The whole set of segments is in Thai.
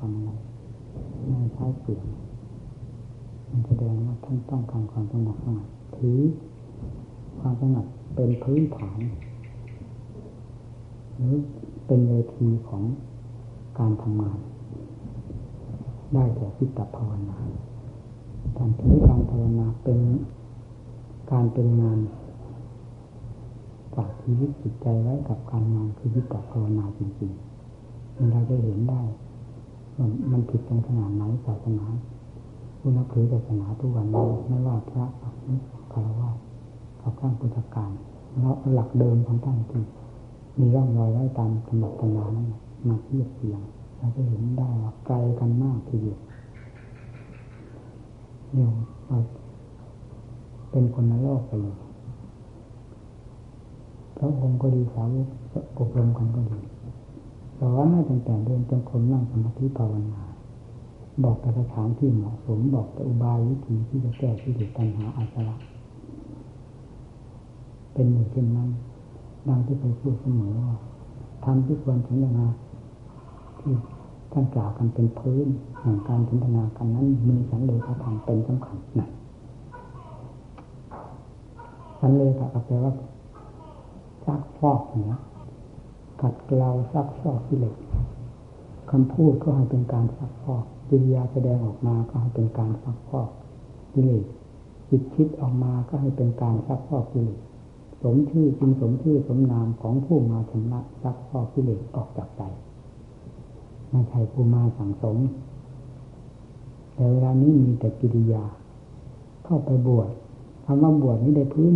กันอะไรไม่ใช้เปลี่ยนมันแสดงว่าท่านต้องการความสงบสงัดถือความสงัดเป็นพื้นฐานหรือเป็นเวทีของการทำงาน ได้แก่พิตภาวนาการถือการภาวนาเป็นการเป็นงานฝากชีวิตจิตใจไว้กับการงานคือวิตภาวนาจริงๆเราจะเห็นได้ มันผิดตรงขนาดไหนศาสนาผู้นับถือศาสนาทุกวันนี้ไม่ว่าพระคารวะกับข้างพุทธการเราหลักเดิมของท่านที่มีร่องรอยไว้ตามธรรมะตำรานั้นมาเทียบเทียงเราจะเห็นได้ว่าไกลกันมากทีเดียวเนี่ยเราเป็นคนนโลกไปเลยพระองค์ก็ดีสาวกอบรมกันก็ดี สอนให้ตั้งแต่เดินจงกรมนั่งสมาธิภาวนา บอกแต่สถานที่เหมาะสมบอกแต่อุบายวิธีที่จะแก้ที่เดือดปัญหาอาสระเป็นอยู่เช่นนั้นดังที่เคยพูดเสมอว่าทำที่ควรถึงนาที่ท่านกล่าวกันเป็นพื้นแห่งการสนทนากันนั้นมีสันเลขาธรรมเป็นสำคัญนะสัลเลขาแปลว่าซักฟอกเนี่ย ขัดเกลาซักฟอกกิเลสคำพูดก็ให้เป็นการซักฟอกกิริยาแสดงออกมาก็ให้เป็นการซักฟอกกิเลสจิตคิดออกมาก็ให้เป็นการซักฟอกกิเลสสมชื่อจึงสมชื่อสมนามของผู้มาชำระซักฟอกกิเลสออกจากใจไม่ใช่ผู้มาสั่งสม แต่เวลานี้มีแต่กิริยา เข้าไปบวชคำว่าบวชนี้ได้พื้น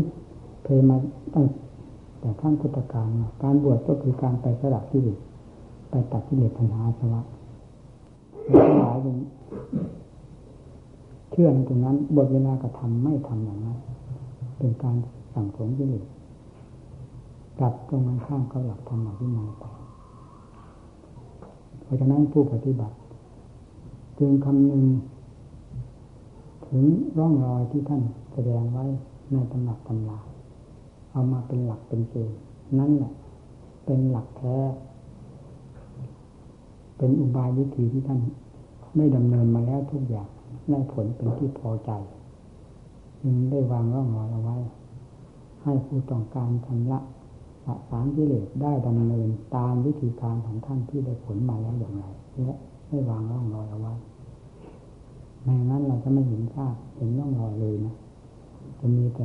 เพยมาตั้ง แต่ขั้นพุทธกาลการบวชก็คือการไปสละกิเลสไปตัดกิเลสปัญหาสวะทั้งหลายเป็นเชื่อในตรงนั้นบทเวลากระทำไม่ทำอย่างนั้น เป็นการสั่งสมกิเลสกลับตรงกันข้ามเขาหลักธรรมะวินัยไปเพราะฉะนั้นผู้ปฏิบัติ จึงคำนึงถึงร่องรอยที่ท่านแสดงไว้ในตำหนักตำรา เอามาเป็นหลักเป็นเกณฑ์นั่นแหละ เป็นหลักแท้ เป็นอุบายวิธีที่ท่านได้ดำเนินมาแล้วทุกอย่างได้ผลเป็นที่พอใจจึงได้วางร่องรอยเอาไว้ ให้ผู้ต้องการชำระสะสารกิเลสได้ดำเนินตามวิธีการของท่านที่ได้ผลมาแล้วอย่างไรและได้วางร่องรอยเอาไว้ในนั้นเราจะไม่เห็นภาพเห็นร่องรอยเลยนะจะมีแต่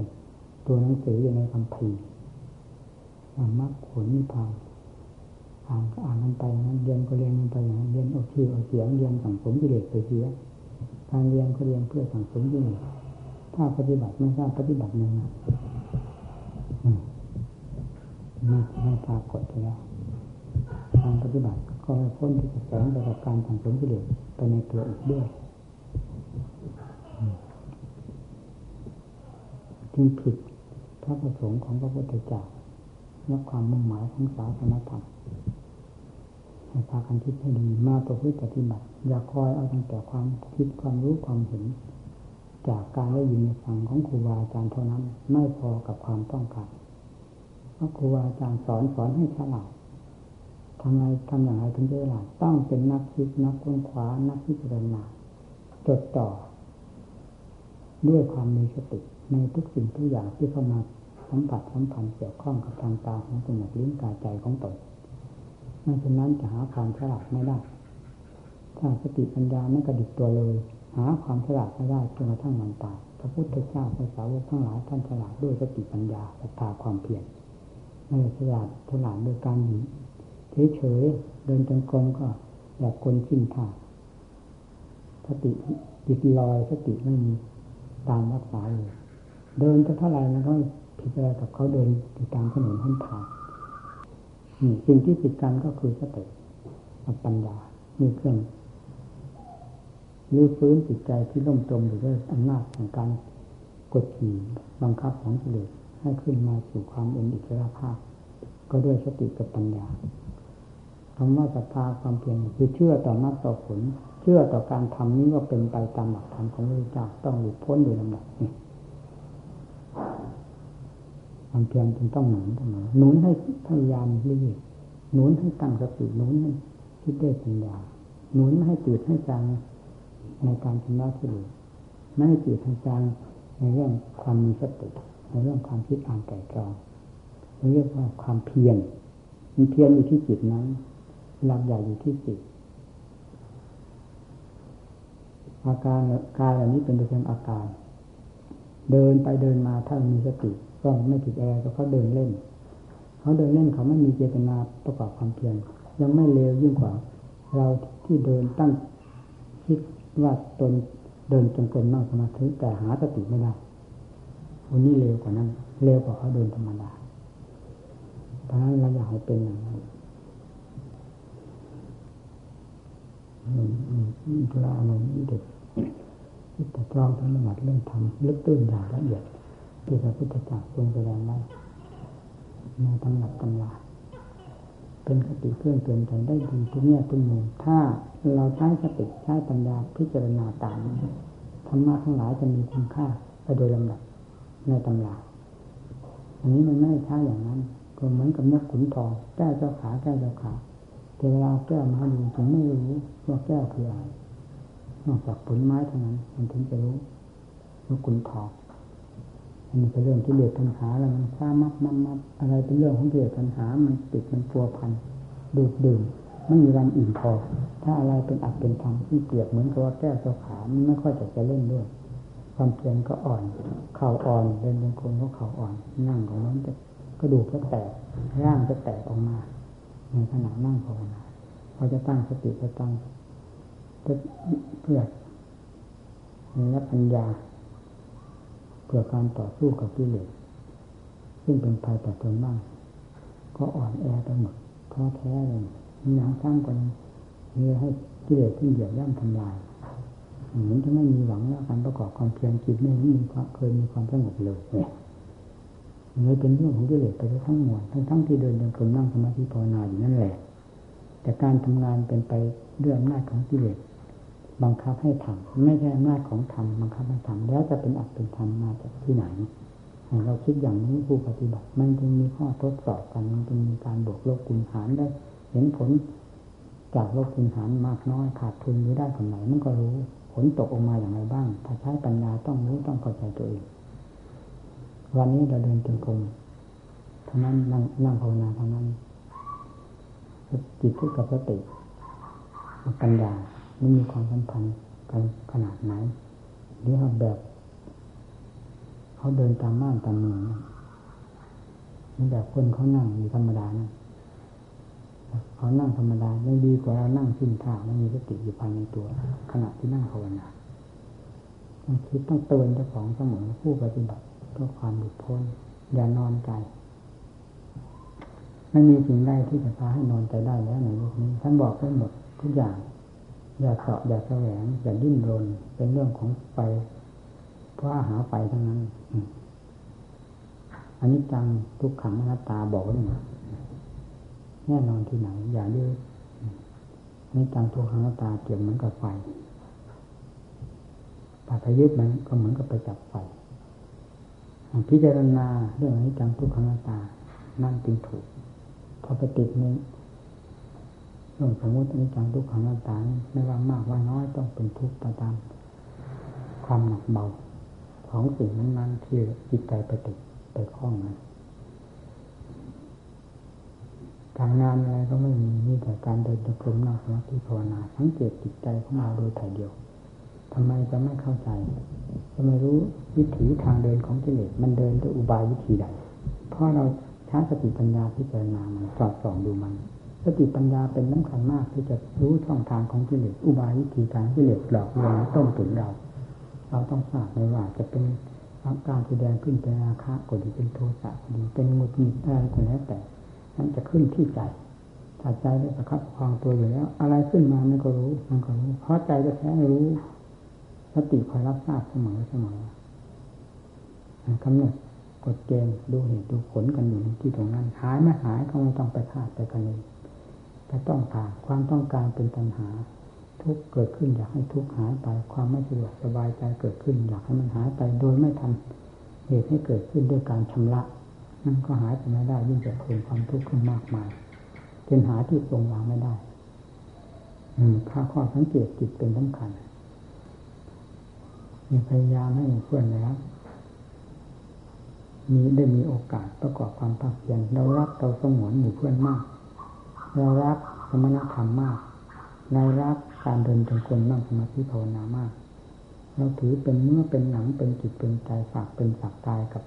ตัวหนังสืออยู่ในคำพีมรรคผลนิพพานอ่านก็อ่านกันไปนั้นเรียนก็เรียนกันไปอย่างนั้นเรียนเอาชื่อเอาเสียงเรียนสังสมกิเลสไปเสียการเรียนก็เรียนเพื่อสังสมกิเลสถ้าปฏิบัติไม่ทราบปฏิบัติยังไงไม่ไม่ปรากฏแล้วการปฏิบัติก็ให้พ้นที่จะแสงไปกับการสังสมกิเลสไปในตัวอีกด้วย จึงผิดพระประสงค์ของพระพุทธเจ้าและความมุ่งหมายของศาสนธรรมให้พากันคิดให้ดีมาประพฤติปฏิบัติ อย่าคอยเอาตั้งแต่ความคิดความรู้ความเห็น จากการได้ยินฟังของครูบาอาจารย์เท่านั้น ไม่พอกับความต้องการเพราะครูบาอาจารย์สอนสอนให้ฉลาดทำไงทำอย่างไรถึงจะฉลาดต้องเป็นนักคิดนักค้นคว้านักพิจารณาจดต่อด้วยความมีสติ ในทุกสิ่งทุกอย่างที่เข้ามาสัมผัสสัมพันธ์เกี่ยวข้องกับทางตาของจมูกลิ้นกายใจของตนไม่เช่นนั้นจะหาความฉลาดไม่ได้ ถ้าสติปัญญาไม่กระดิกตัวเลย หาความฉลาดไม่ได้จนกระทั่งวันตายพระพุทธเจ้าพระสาวกทั้งหลายท่านฉลาดด้วยสติปัญญาศรัทธาความเพียรไม่ฉลาดฉลาดโดยการหนีเฉยๆเดินจงกรมก็แบบคนสิ้นท่าสติจิตลอยสติไม่มีตามรักษาเลย เดินจะเท่าไหร่มันก็ผิดอะไรกับเขาเดินติดตามถนนท่านทางสิ่งที่ผิดกันก็คือสติกับปัญญามีเครื่องรื้อฟื้นจิตใจที่ล่มจมอยู่ด้วยอำนาจของการกดขี่บังคับของกิเลสให้ขึ้นมาสู่ความเป็นอิสระภาพ ก็ด้วยสติกับปัญญาคำว่าศรัทธาความเพียรคือเชื่อต่อนักต่อผล เชื่อต่อการทำนี้ว่าเป็นไปตามหลักธรรมของพระเจ้าต้องหลุดพ้นโดยลำดับนี่ ความเพียรจึงต้องหนุนเสมอหนุนให้พยายามรีบหนุนให้ตั้งสติหนุนให้คิดได้ปัญญาหนุนไม่ให้จืดให้จางในการชำระกิเลสไม่ให้จืดให้จางในเรื่องความมีสติในเรื่องความคิดอ่านไก่กรองเรียกว่าความเพียรมันเพียรอยู่ที่จิตนั้นหลักใหญ่อยู่ที่จิตอาการกายเหล่านี้เป็นเพียงอาการ เดินไปเดินมาถ้ามีสติก็ไม่ผิดอะไรก็เขาเดินเล่น เขาเดินเล่นเขาไม่มีเจตนาประกอบความเพียรยังไม่เลวยิ่งกว่า เราที่เดินตั้งคิดว่าตนเดินจงกรมนั่งสมาธิแต่หาสติไม่ได้วันนี้เร็วกว่านั้นเร็วกว่าเขาเดินธรรมดาเพราะนั้นเราอยากให้เป็นอย่างนั้นธุระอะไรนี่เด็ก แต่ตรองธรรมะเรื่องธรรมลึกตื้นอย่างละเอียดที่พระพุทธเจ้าทรงแสดงไว้ในตำหนักตำราเป็นคติเครื่องเตือนใจได้ดีทุกแง่ทุกมุมถ้าเราใช้สติใช้ปัญญาพิจารณาตามธรรมะทั้งหลายจะมีคุณค่าไปโดยลำดับในตำราอันนี้มันไม่ใช่อย่างนั้น ก็เหมือนกับนกขุนทองแก้เจ้าขาแก้เจ้าขาแต่เวลาแก้มาดูถึงไม่รู้ว่าแก้คืออะไร นอกจากผลไม้เท่านั้น มันถึงจะรู้นกขุนทองอันนี้เป็นเรื่องที่เดือดปัญหาแล้วมันค้ามับมับมับอะไรเป็นเรื่องของเดือดปัญหา มันติดมันปัวพันดูดดื่มไม่มีวันอิ่มพอ ถ้าอะไรเป็นอัดเป็นทำที่เปรียบเหมือนกับว่าแก้เจ้าขามันไม่ค่อยจะจะเล่นด้วย ความเพียรก็อ่อน เข่าอ่อนเดินยังคนก็เข่าอ่อนนั่งของนั้นจะกระดูกก็แตกร่างก็แตกออกมาในขณะนั่งภาวนาพอจะตั้งสติจะตั้ง เพื่อในปัญญา เพื่อการต่อสู้กับกิเลสซึ่งเป็นภัยต่อตนบ้าง ก็อ่อนแอไปหมดท้อแท้เลยมีหนังสร้างกันมีให้กิเลสที่เหยียบย่ำทำลายเหมือนจะไม่มีหวังแล้วการประกอบความเพียรจิตไม่มีความเคยมีความสงบเลยเนี่ยเลยเป็นเรื่องของกิเลสไปทั้งมวลทั้งทั้งที่เดินยังคนนั่งสมาธิภาวนาอยู่นั่นแหละ แต่การทำงานเป็นไปด้วยอำนาจของกิเลส บังคับให้ทำไม่ใช่อำนาจของธรรมบังคับให้ทำแล้วจะเป็นอัตเป็นธรรมมาจากที่ไหนเราคิดอย่างนี้ผู้ปฏิบัติ มันจึงมีข้อทดสอบกันมันจึงมีการบวกลบคูณหารได้ เห็นผลจากลบคูณหารมากน้อยขาดทุนหรือได้ผลไหนมันก็รู้ ผลตกออกมาอย่างไรบ้าง ถ้าใช้ปัญญาต้องรู้ต้องเข้าใจตัวเองวันนี้เราเดินจงกรมทั้งนั้นนั่งนั่งภาวนาทั้งนั้นจิตที่กับสติปัญญา ไม่มีความสัมพันธ์กันขนาดไหนหรือแบบเขาเดินตามม่านตามเมืองนี่แบบคนเขานั่งอยู่ธรรมดานะเขานั่งธรรมดายังดีกว่าเรานั่งสิ้นท่าไม่มีสติอยู่ภายในตัว ขณะที่นั่งภาวนาต้องคิดต้องเตือนเจ้าของเสมอผู้ปฏิบัติเพื่อความหลุดพ้นอย่านอนใจไม่มีสิ่งใดที่จะพาให้นอนใจได้แล้วในโลกนี้ท่านบอกไว้หมดทุกอย่าง อย่าเสาะอย่าแสวงอย่าดิ้นรนเป็นเรื่องของไฟเพราะหาไฟทั้งนั้นอันนี้จังทุกขังอนัตตาบอกไว้หมดแน่นอนที่ไหน อย่าดื้อนี่จังทุกขังอนัตตาเกี่ยวเหมือนกับไฟปาพยึดมันก็เหมือนกับไปจับไฟพิจารณาเรื่องอนี้จังทุกขังอนัตตา นั่นจึงถูกพอไปติดใน เรื่องสมมติอนิจจังทุกขังอนัตตาไม่ว่ามากว่าน้อยต้องเป็นทุกข์ไปตาม ความหนักเบา ของสิ่งนั้นๆที่จิตใจไปติดไปคล้องนั้นการงานอะไรก็ไม่มีมีแต่การเดินจงกรมนั่งสมาธิภาวนาสังเกตจิตใจของเราโดยถ่ายเดียวทำไมจะไม่เข้าใจจะไม่รู้วิถีทางเดินของกิเลสมันเดินด้วยอุบายวิธีใดเพราะเราใช้สติปัญญาพิจารณามันสอดส่องดูมัน สติปัญญาเป็นสำคัญมากที่จะรู้ช่องทางของกิเลสอุบายวิธีการกิเลสหลอกลวงต้มตุ๋นเรา เราต้องทราบไม่ว่าจะเป็นอาการแสดงขึ้นเป็นอาฆาตก็ดีเป็นโทสะก็ดีเป็นงุดหงิดอะไรก็แล้วแต่มันจะขึ้นที่ใจถ้าใจได้ประคับประความตัวอยู่แล้ว อะไรขึ้นมามันก็รู้ มันก็รู้เพราะใจจะแท้รู้สติคอยรับทราบเสมอเสมอกำหนดกฎเกณฑ์ดูเหตุดูผลกันอยู่ที่ตรงนั้น หายไม่หายก็ไม่ต้องไปคาดไปกันเลย แต่ต้องการความต้องการเป็นปัญหา ทุกเกิดขึ้นอยากให้ทุกหายไป ความไม่สะดวกสบายใจเกิดขึ้น อยากให้มันหายไปโดยไม่ทำเหตุให้เกิดขึ้นด้วยการชำระนั่นก็หายไปไม่ได้ยิ่งจะเพิ่มความทุกข์ขึ้นมากมายเป็นหาที่ทรงวางไม่ได้ค่าข้อสังเกตจิตเป็นสำคัญมีพยายามให้เพื่อนนะครับมีได้มีโอกาสประกอบความภาคเพียรเรารักเราสงวนหมู่เพื่อนมาก เรารักสมณธรรมมาก เรารักการเดินจงกรมนั่งสมาธิภาวนามาก เราถือเป็นเมื่อเป็นหนังเป็นจิตเป็นใจฝากเป็นฝากตายกับ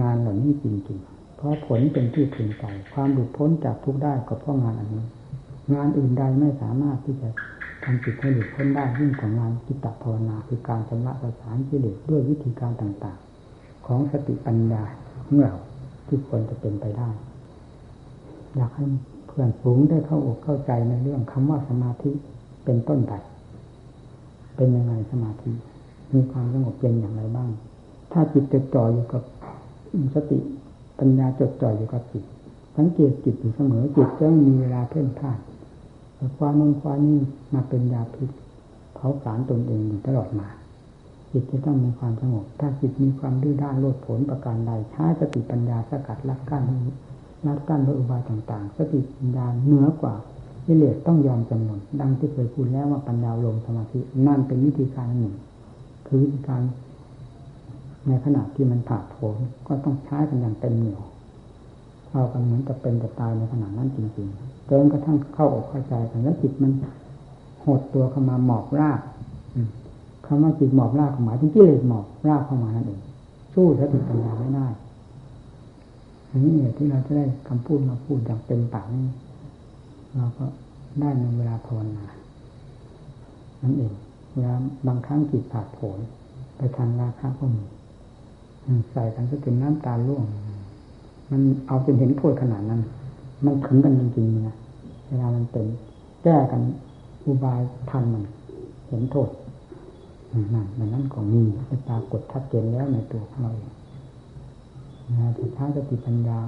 งานเหล่านี้จริงๆ เพราะผลเป็นที่พึงใจ ความหลุดพ้นจากทุกได้ก็เพราะงานอันนี้ งานอื่นใดไม่สามารถที่จะทำจิตให้หลุดพ้นได้ยิ่งกว่างานจิตตภาวนาคือการชำระประสานกิเลสด้วยวิธีการต่างๆ ของสติปัญญาของเราที่ควรจะเป็นไปได้ อยากให้ พื่อนฝูงได้เข้าอกเข้าใจในเรื่องคำว่าสมาธิเป็นต้นไป เป็นยังไงสมาธิ มีความสงบเย็นอย่างไรบ้าง ถ้าจิตจดจ่ออยู่กับสติปัญญาจดจ่ออยู่กับจิต สังเกตจิตอยู่เสมอจิตจะไม่มีเวลาเพ่นพ่านความนงความนี่มาเป็นยาพิษเผาผลาญตนเองอยู่ตลอดมา จิตจะต้องมีความสงบ ถ้าจิตมีความดื้อด้านโลดผลประการใดใช้สติปัญญาสกัดลักกั้น ลักกั้นโดยอุบายต่าง ๆ สติปัญญาเหนือกว่ากิเลสต้องยอมจำนนดังที่เคยพูดแล้วว่าปัญญาลงสมาธินั่นเป็นวิธีการหนึ่ง คือวิธีการ ในขณะที่มันผ่าโผนก็ต้องใช้กันอย่างเต็มเหนียวเอากันเหมือนจะเป็นจะตายในขณะนั้นจริงๆจนกระทั่งเข้าอกเข้าใจกันแล้วจิตมันหดตัวเข้ามาหมอบรากคำว่าจิตหมอบรากหมายถึงกิเลสหมอบรากเข้ามานั่นเองสู้สติปัญญาไม่ได้ อันนี้เนี่ยที่เราจะได้คำพูดมาพูดอย่างเป็นปากนี่เราก็ได้ในเวลาภาวนานั่นเองเวลาบางครั้งจิตผาดโผนไปทางราคาก็มีใส่กันก็ถึงน้ำตาล่วง มันเอาจนเห็นโทษขนาดนั้น มันถึงกันจริงๆนะเวลามันเป็นแก้กันอุบายทันมัน เห็นโทษนั่นมันนั่นก็มีปรากฏชัดเจนแล้วในตัวของเราเอง นะที่ช้าสติปัญญา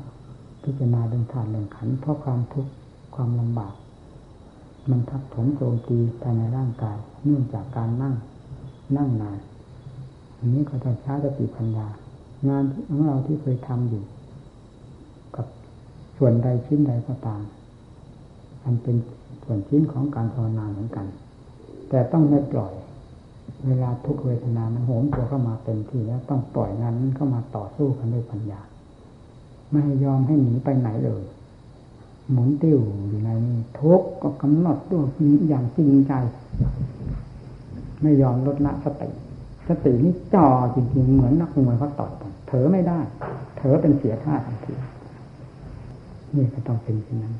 พิจารณาเรื่องธาตุเรื่องขันเพราะความทุกข์ความลำบาก มันทับถมโจมตีภายในร่างกาย เนื่องจากการนั่งนั่งนานอันนี้ก็ต้องใช้สติปัญญางานของเราที่เคยทำอยู่ กับส่วนใดชิ้นใดก็ตามมันเป็นส่วนชิ้นของการภาวนาเหมือนกัน แต่ต้องไม่ปล่อย เวลาทุกเวทนามันโหมตัวเข้ามาเต็มที่แล้วต้องปล่อยงานนั้นเข้ามาต่อสู้กันด้วยปัญญา ไม่ยอมให้หนีไปไหนเลย หมุนติ้วอยู่ในนี้ทุกก็กำหนดด้วอย่างจริงใจ ไม่ยอมลดละสติ สตินี่จ่อจริงๆเหมือนนักมวยเขาต่อยกันเถอไม่ได้ เถอเป็นเสียท่าทันทีนี่ก็ต้องเป็นเช่นนั้น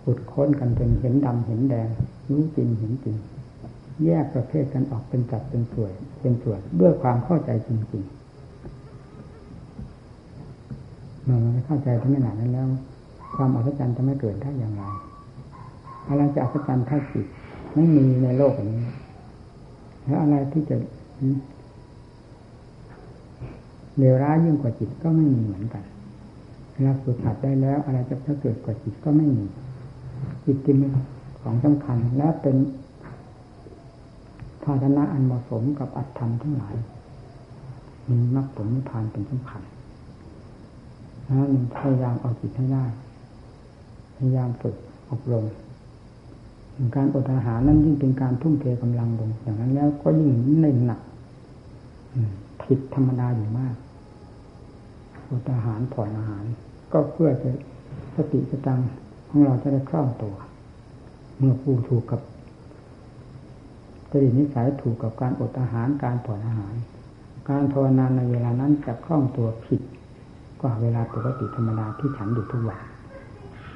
ขุดค้นกันจนเห็นดำเห็นแดงรู้จริงเห็นจริง แยกประเภทกันออกเป็นจัดเป็นส่วนเป็นส่วนด้วยความเข้าใจจริงๆเมื่อมันเข้าใจทั้งขนาดนั้นแล้ว ความอัศจรรย์จะไม่เกิดได้อย่างไรอะไรจะอัศจรรย์เท่าจิตไม่มีในโลกนี้ แล้วอะไรที่จะเลวร้ายยิ่งกว่าจิตก็ไม่มีเหมือนกันเราฝึกหัดได้แล้ว อะไรจะเกิดกว่าจิตก็ไม่มีจิตเป็นของสำคัญและเป็น ภาชนะอันเหมาะสมกับอัตธรรมทั้งหลาย มีมรรคผลนิพพานเป็นสำคัญนั้นพยายามเอาจิตให้ได้ พยายามฝึกอบรมการอดอาหารนั้นยิ่งเป็นการทุ่มเทกำลังลง อย่างนั้นแล้วก็ยิ่งเน่นหนักผิดธรรมดาอยู่มากอดอาหารผ่อนอาหาร ก็เพื่อจะสติสตังของเราจะได้คล่องตัว เมื่อผู้ถูกกับ จริตนิสัยถูกกับการอดอาหารการผ่อนอาหาร การภาวนาในเวลานั้นจะคล่องตัวผิดกว่าเวลาปกติธรรมดาที่ฉันอยู่ทุกวัน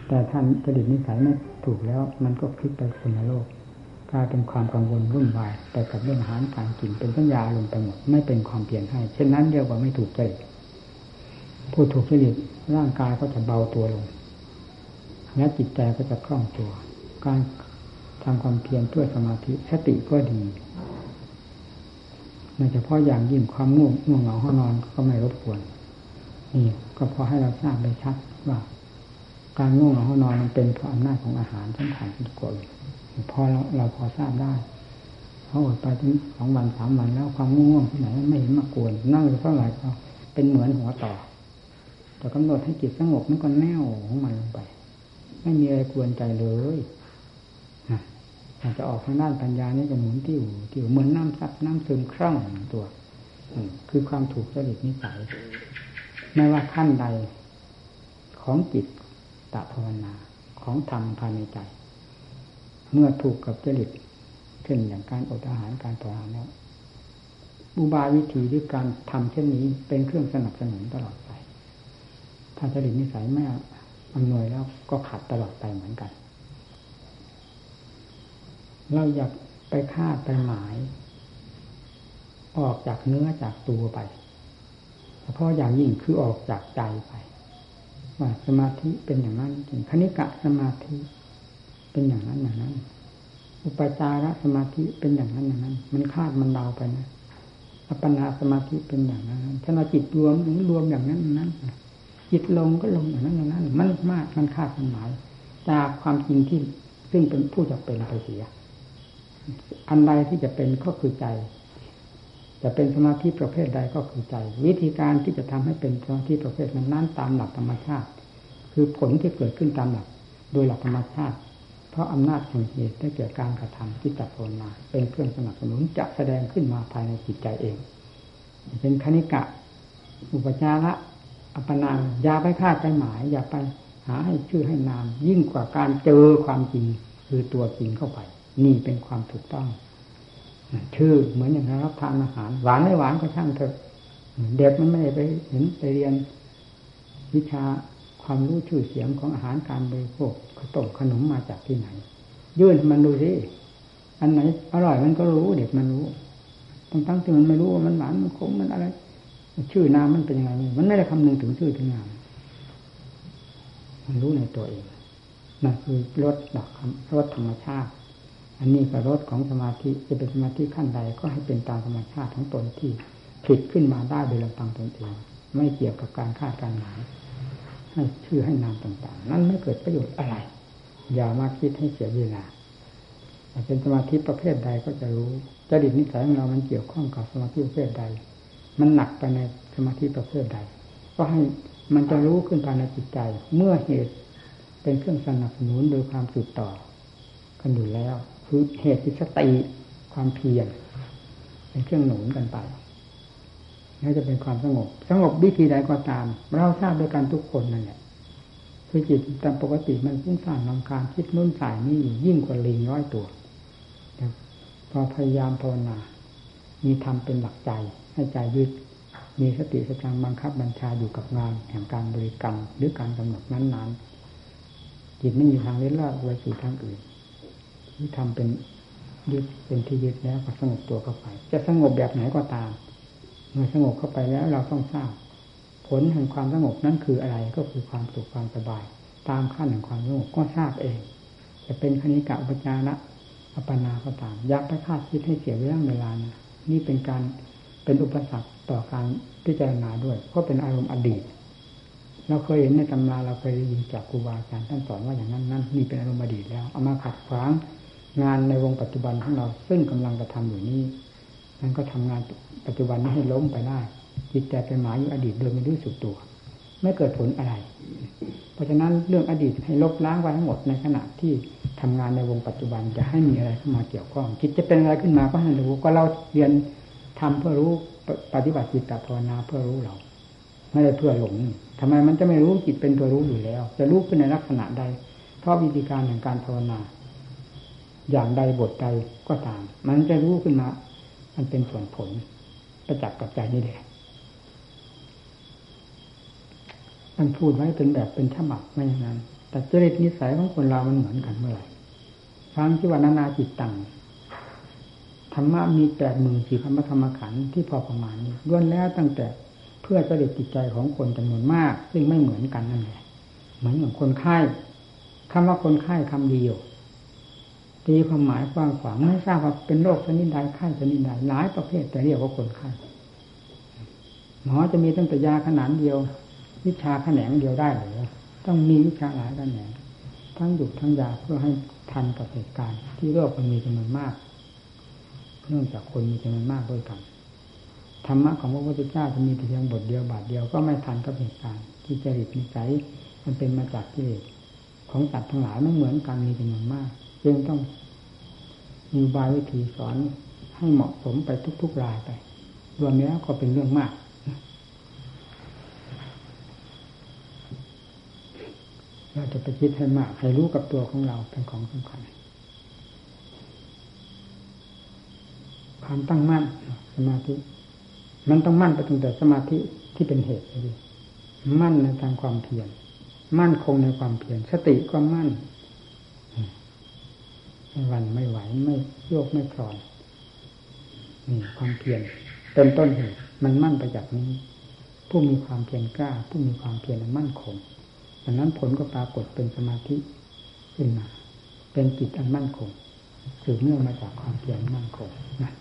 แต่ท่านจริตนิสัยไม่ถูกแล้ว มันก็พลิกไปคนละโลกกลายเป็นความกังวลวุ่นวายแต่กับเรื่องอาหารการกินเป็นสัญญาลงไปหมดไม่เป็นความเปลี่ยนให้ เช่นนั้นเรียกว่าไม่ถูกใจผู้ถูกจริตร่างกายก็จะเบาตัวลงและจิตใจก็จะคล่องตัว การ ทำความเพียรเพื่อสมาธิสติก็ดีโดยเฉพาะอย่างยิ่งความง่วงง่วงเหงาห้อนอนก็ไม่รบกวนนี่ก็พอให้เราทราบได้ชัดว่า การง่วงเหงาห้อนอนมันเป็นเพราะอำนาจของอาหารสำคัญที่กว่าพอเราเราพอทราบได้เขาอดไปถึงสองวันสามวันแล้วความง่วงที่ไหนไม่เห็นมากวนนั่งเท่าไหร่ก็เป็นเหมือนหัวต่อแต่กำหนดให้จิตสงบมันก็แน่วของมันลงไป ไม่มีอะไรกวนใจเลย อาจจะออกทางด้านปัญญานี่ก็หมุนที่อยู่ที่เหมือนน้ำซับน้ำซึมคล่องตัวคือความถูกจริตนิสัยไม่ว่าขั้นใดของจิตตภาวนาของธรรมภายในใจ เมื่อถูกกับจริตเช่นอย่างการอดอาหารการต่ออาหารแล้วบุบายวิธีหรือการทำเช่นนี้เป็นเครื่องสนับสนุนตลอดไป ถ้าจริตนิสัยไม่อำนวยแล้วก็ขัดตลอดไปเหมือนกัน เราอยากไปคาดไปหมาย ออกจากเนื้อจากตัวไปเฉพาะอย่างยิ่งคือออกจากใจไปว่าสมาธิเป็นอย่างนั้นจริงคณิกะสมาธิเป็นอย่างนั้นอย่างนั้น อุปจารสมาธิเป็นอย่างนั้นอย่างนั้น มันคาดมันเดาไปนะอัปปนาสมาธิเป็นอย่างนั้นถ้าเราจิตรวมถึงรวมอย่างนั้นนั้นจิตลงก็ลงอย่างนั้นอย่างนั้น มันมากมันคาดมันหมายจากความจริงที่ซึ่งเป็นผู้จะเป็นไปเสีย อันใดที่จะเป็นก็คือใจ จะเป็นสมาธิประเภทใดก็คือใจ วิธีการที่จะทำให้เป็นสมาธิประเภทนั้นนั้นตามหลักธรรมชาติ คือผลที่เกิดขึ้นตามหลัก โดยหลักธรรมชาติ เพราะอำนาจแห่งเหตุได้เกิดการกระทำที่จัดโนมา เป็นเครื่องสนับสนุนจะแสดงขึ้นมาภายในจิตใจเอง เป็นคณิกะ อุปจาระอัปนาอย่าไปคาดไปหมาย อย่าไปหาให้ชื่อให้นาม ยิ่งกว่าการเจอความจริงคือตัวจริงเข้าไป นี่เป็นความถูกต้อง ชื่อเหมือนอย่างรับทานอาหาร หวานไม่หวานก็ช่างเถอะ เด็กมันไม่ได้ไปเห็นไปเรียน วิชาความรู้ชื่อเสียงของอาหารการบริโภคขนมขนมมาจากที่ไหน ยื่นมันดูสิอันไหนอร่อยมันก็รู้เด็กมันรู้ตั้งตั้งที่มันไม่รู้ว่ามันหวานมันขมมันอะไร ชื่อน้ำมันเป็นยังไง มันไม่ได้คำนึงถึงชื่อถึงนามมันรู้ในตัวเองนั่นคือรสดอกรสธรรมชาติ อันนี้ก็รสของสมาธิจะเป็นสมาธิขั้นใดก็ให้เป็นตามธรรมชาติของตนที่ผิดขึ้นมาได้โดยลำพังตนเองไม่เกี่ยวกับการคาดการหมายให้ชื่อให้นามต่าง ๆ นั้นไม่เกิดประโยชน์อะไร อย่ามาคิดให้เสียเวลาเป็นสมาธิประเภทใดก็จะรู้จริตนิสัยของเรา มันเกี่ยวข้องกับสมาธิประเภทใด มันหนักไปในสมาธิประเภทใด ก็ให้มันจะรู้ขึ้นภายในจิตใจ เมื่อเหตุเป็นเครื่องสนับสนุนโดยความสืบต่อกันอยู่แล้ว คือเหตุที่สติความเพียรเป็นเครื่องหนุนกันไปน่าจะเป็นความสงบ สงบวิธีใดก็ตาม เราทราบด้วยกันทุกคนนั่นแหละคือจิตตามปกติมันพุ่งสร้างลำคาญคิดนุ่นสายนี่ยิ่งกว่าลิงร้อยตัวพอพยายามภาวนา มีทำเป็นหลักใจ ให้ใจยึด มีสติสตังบังคับบัญชาอยู่กับงานแห่งการบริกรรมหรือการกำหนดนั้นๆจิตไม่มีทางเล่นล่าไปสู่ทางอื่น ที่ทำเป็นยึดเป็นที่ยึดแล้วก็สงบตัวเข้าไป จะสงบแบบไหนก็ตาม เมื่อสงบเข้าไปแล้วเราต้องทราบผลแห่งความสงบนั้นคืออะไรก็คือความสุขความสบาย ตามขั้นแห่งความสงบก็ทราบเอง จะเป็นคณิกะอุปจาระอัปปนาก็ตามยักไปคาดคิดให้เสียเวลาเวลานะนี่เป็นการเป็นอุปสรรคต่อการพิจารณาด้วย เพราะเป็นอารมณ์อดีต เราเคยเห็นในตำราเราเคยได้ยินจากครูบาอาจารย์ท่านสอนว่าอย่างนั้นนั่นนี่เป็นอารมณ์อดีตแล้วเอามาขัดขวาง งานในวงปัจจุบันของเรา ซึ่งกำลังกระทาอยู่นี้นั้นก็ทำงานปัจจุบันนี้ให้ล้มไปได้จิตใจเป็นหมายอยู่อดีตโดยไม่รู้สึกตัว ไม่เกิดผลอะไร เพราะฉะนั้นเรื่องอดีตให้ลบล้างไว้ทั้งหมดในขณะที่ทำงานในวงปัจจุบันจะให้มีอะไรเข้ามาเกี่ยวข้องจิตจะเป็นอะไรขึ้นมาก็ให้รู้ก็เราเรียนทำเพื่อรู้ปฏิบัติจิตตภาวนาเพื่อรู้เรา ไม่ได้เพื่อหลงทำไมมันจะไม่รู้จิตเป็นตัวรู้อยู่แล้ว จะรู้ขึ้นในลักษณะใดเพราะวิธีการแห่งการภาวนา อย่างใดบทใดก็ตาม มันจะรู้ขึ้นมา มันเป็นส่วนผลประจักษ์กับใจนี่แหละมันพูดไว้เป็นแบบเป็นฉบับไม่อย่างนั้น แต่จริตนิสัยของคนเรามันเหมือนกันเมื่อไหร่ฟังที่ว่านานาจิตตังธรรมะมีแปดหมื่นสี่พันธรรมขันธ์ที่พอประมาณนี้ล้วนแล้วตั้งแต่เพื่อจริตจิตใจของคนจำนวนมาก ซึ่งไม่เหมือนกันนั่นแหละเหมือนอย่างคนไข้คำว่าคนไข้คำเดียว ตีความหมายกว้างขวางไม่ทราบว่าเป็นโรคชนิดใดไข้ชนิดใดหลายประเภทแต่เรียกว่าคนไข้หมอจะมีตั้งแต่ยาขนาดเดียว วิชาแขนงเดียวได้หรือต้องมีวิชาหลายแขนงทั้งหยุดทั้งยาเพื่อให้ทันกับเหตุการณ์ที่โรคมันมีจำนวนมาก เนื่องจากคนมีจำนวนมากด้วยกันธรรมะของพระพุทธเจ้าจะมีเพียงบทเดียวบาทเดียวก็ไม่ทันกับเหตุการณ์ที่จริตนิสัยมันเป็นมาจากกิเลสของสัตว์ทั้งหลายไม่เหมือนกันมีจำนวนมาก จึงต้องมีบายวิธีสอนให้เหมาะสมไปทุก ๆ รายไปรวมแล้วก็เป็นเรื่องมาก เราจะไปคิดให้มาก ให้รู้กับตัวของเราเป็นของสำคัญความตั้งมั่นสมาธิ มันต้องมั่นไปตั้งแต่สมาธิที่เป็นเหตุเลยมั่นในทางความเพียรมั่นคงในความเพียรสติก็มั่น ไม่วันไม่ไหวไม่โยกไม่คลอนนี่ความเพียรเป็นต้นเหตุมันมั่นไปจากนี้ ผู้มีความเพียรกล้า ผู้มีความเพียรมั่นคงดังนั้นผลก็ปรากฏเป็นสมาธิขึ้นมา เป็นจิตอันมั่นคงสืบเนื่องมาจากความเพียรมั่นคงนะ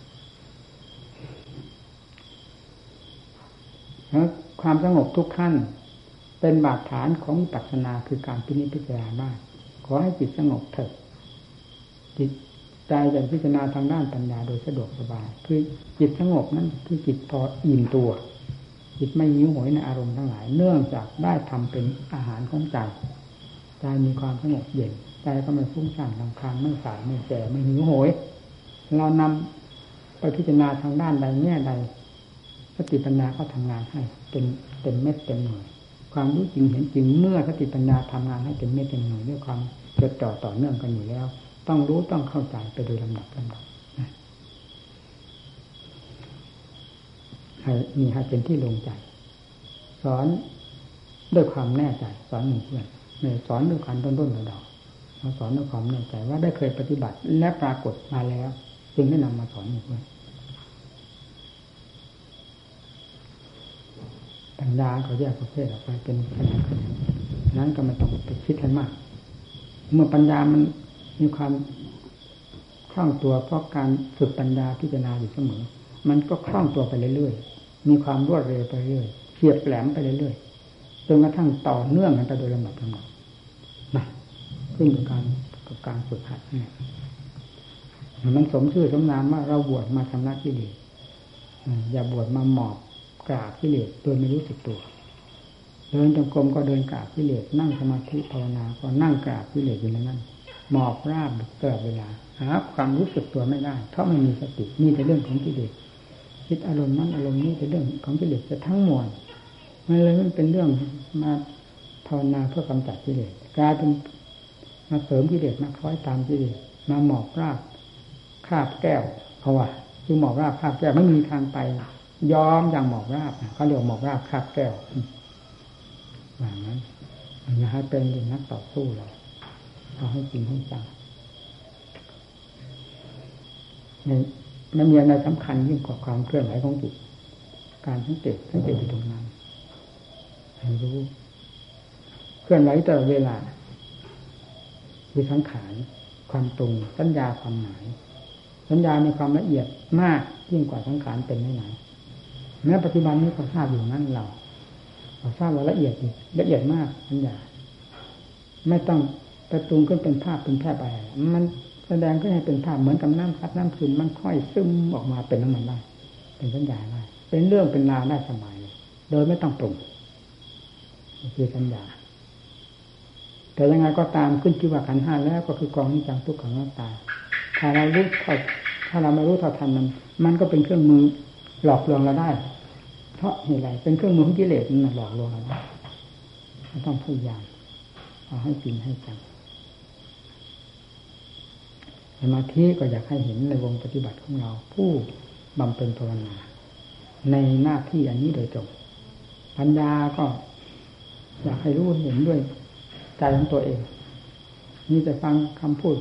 แล้วความสงบทุกขั้น เป็นบาดฐานของปัจนาคือการพินิจพิจารณาขอให้จิตสงบเถิด จิตใจจะพิจารณาทางด้านปัญญาโดยสะดวกสบาย คือจิตสงบนั้นคือจิตพออิ่มตัว จิตไม่ยิ้วหยในอารมณ์ทั้งหลาย เนื่องจากได้ทำเป็นอาหารของใจใจมีความสงบเย็นใจก็ไม่ฟุ้งซ่านลำคาญไม่สายไม่แก่ไม่หิวโหย เรานำไปพิจารณาทางด้านใดแง่ใดสติปัญญาก็ทำงานให้เป็นเต็มเม็ดเต็มหน่วยความรู้จริงเห็นจริงเมื่อสติปัญญาทำงานให้เต็มเม็ดเต็มหน่วยด้วยความจดจ่อต่อเนื่องกันอยู่แล้ว ต้องรู้ต้องเข้าใจไปโดยลำดับลำดับให้มีให้เป็นที่ลงใจ สอนด้วยความแน่ใจ สอนหนึ่งเพื่อนไม่สอนด้วยการต้นต้นเดอกมาสอนด้วยความแน่ใจว่าได้เคยปฏิบัติและปรากฏมาแล้ว จึงได้นำมาสอนหนึ่งเพื่อนปัญญาเขาแยกประเภทออกไปเป็นขนาดนั้นก็ไม่ต้องไปคิดให้มาก เมื่อปัญญามัน มีความคล่องตัวเพราะการฝึกปัญญาพิจารณาอยู่เสมอ มันก็คล่องตัวไปเรื่อยๆ มีความรวดเร็วไปเรื่อยเฉียบแหลมไปเรื่อยๆ จนกระทั่งต่อเนื่องกันไปโดยลำดับลำดับนะขึ้นกับการกับการฝึกหัดเนี่ยมันสมชื่อสมนามว่าเราบวชมาทำหน้าที่ดีอย่าบวชมาหมอบกราบกิเลสโดยไม่รู้สึกตัว เดินจงกรมก็เดินกราบกิเลสนั่งสมาธิภาวนาก็นั่งกราบกิเลสอยู่ในนั้น หมอบราบตลอดเวลาหาความรู้สึกตัวไม่ได้เพราะไม่มีสติมีแต่เรื่องของกิเลสคิดอารมณ์นั้นอารมณ์นี้เป็นเรื่องของกิเลสจะทั้งมวลมันเลยมันเป็นเรื่องมาภาวนาเพื่อกำจัดกิเลสกลายเป็นมาเสริมกิเลสมาคล้อยตามกิเลสมาหมอบราบคาบแก้วเพราะว่าคือหมอบราบคาบแก้วไม่มีทางไปยอมอย่างหมอบราบเขาเรียกหมอบราบคาบแก้วอย่างนั้นมันจะให้เป็นนักต่อสู้เรา เอาให้จริงให้จังไม่มีอะไรสำคัญยิ่งกว่าความเคลื่อนไหวของจิต การสังเกตสังเกตอยู่ตรงนั้นให้รู้ เคลื่อนไหวตลอดเวลาคือสังขารความตรงสัญญาความหมาย สัญญามีความละเอียดมากยิ่งกว่าสังขารเป็นไม่ไหนแม้ปัจจุบันนี้ก็ทราบอยู่นั่นเราเราทราบว่าละเอียดละเอียดมากสัญญา ไม่ต้อง ไปปรุงขึ้นเป็นภาพเป็นแพร่ไปมันแสดงขึ้นให้เป็นภาพเหมือนกับน้ำพัดน้ำซึมมันค่อยซึมออกมาเป็นน้ำมันได้เป็นสัญญาได้เป็นเรื่องเป็นราวได้สมัยโดยไม่ต้องปรุงคือสัญญา แต่ยังไงก็ตามขึ้นที่ว่าขันห้าแล้วก็คือกองนิจังทุกขังหนัตตา ถ้าเรารู้ถ้าเราไม่รู้เท่าทันมัน มันก็เป็นเครื่องมือหลอกลวงเราได้ เพราะเหตุไรเป็นเครื่องมือของกิเลสมันหลอกลวงเราได้ต้องพยายามเอาให้จริงให้จัง สมาธิก็อยากให้เห็นในวงปฏิบัติของเรา ผู้บำเพ็ญภาวนา ในหน้าที่อันนี้โดยตรงปัญญาก็อยากให้รู้เห็นด้วยใจของตัวเองนี่แต่ฟังคำพูด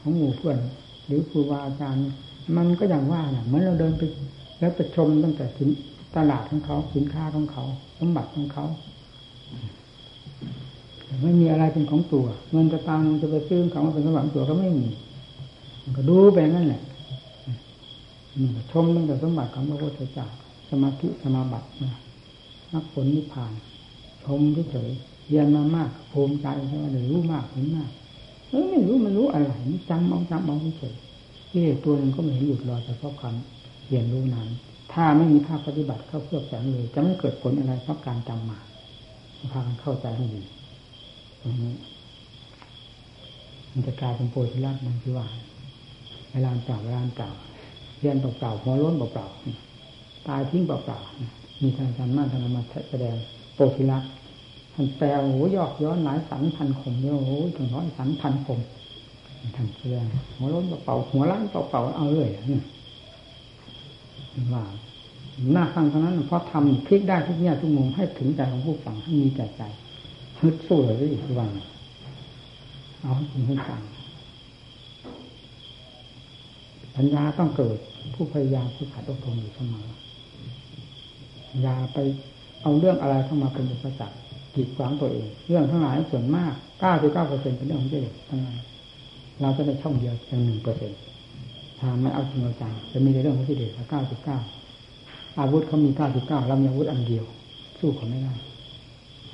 ของหมู่เพื่อน หรือครูบาอาจารย์ มันก็อย่างว่าเนี่ยเหมือนเราเดินไป แล้วไปชมตั้งแต่สินตลาดของเขาสินค้าของเขาสมบัติของเขาไม่มีอะไรเป็นของตัว เงินจะตังจะไปซื้อของเป็นสมบัติตัวก็ไม่มี ก็ดูไปนั่นแหละชมตั้งแต่สมบัติของพระพุทธเจ้าสมาธิสมาบัตินักผลนิพพาน ชมเฉยเรียนมามากภูมิใจใช่ไหมรู้มากเห็นมากเออไม่รู้มันรู้อะไรจำเอาจำเอาเฉยที่ตัวนึงก็ไม่เห็นหยุดรอแต่เพราะความเรียนรู้นั้น ถ้าไม่มีภาคปฏิบัติเข้าเพื่อแฝงเลย จะไม่เกิดผลอะไรเพราะการจำมาพากันเข้าใจให้ดีมันจะกลายเป็นโพธิลักษณ์มันที่ว่า เวลาเปล่าเวลาเปล่าเรียนเปล่าหัวล้นเปล่าตายทิ้งเปล่ามีทางการมากทางมาแสดงโปรศิละท่านแปลโอ้ยอกย้อนหลายสันพันคมเนี่ยโอ้ยถึงร้อยสันพันคมท่านแสดงหัวล้นเปล่าหัวล้านเปล่าเอาเลยนี่ว่าหน้าฟังเท่านั้นเพราะทำพลิกได้ทุกแง่ทุกมุมให้ถึงใจของผู้ฟังให้มีใจใจฮึดสู้เลยทุกวันเอาให้งให้จัง ปัญญาต้องเกิดผู้พยายามผู้ขาดอบรมอยู่เสมออย่าไปเอาเรื่องอะไรเข้ามาเป็นอุปสรรคกีดขวางตัวเอง เรื่องทั้งหลายส่วนมากเก้าสิบเก้าเปอร์เซ็นเป็นเรื่องของเจริญทั้งนั้นเราจะได้ช่องเดียวเพียงหนึ่งเปอร์เซ็นต์ถ้าไม่เอาจริงเอาจังจะมีในเรื่องของเจริญเก้าสิบเก้าอาวุธเขามีเก้าสิบเก้าเรามีอาวุธอันเดียว สู้เขาไม่ได้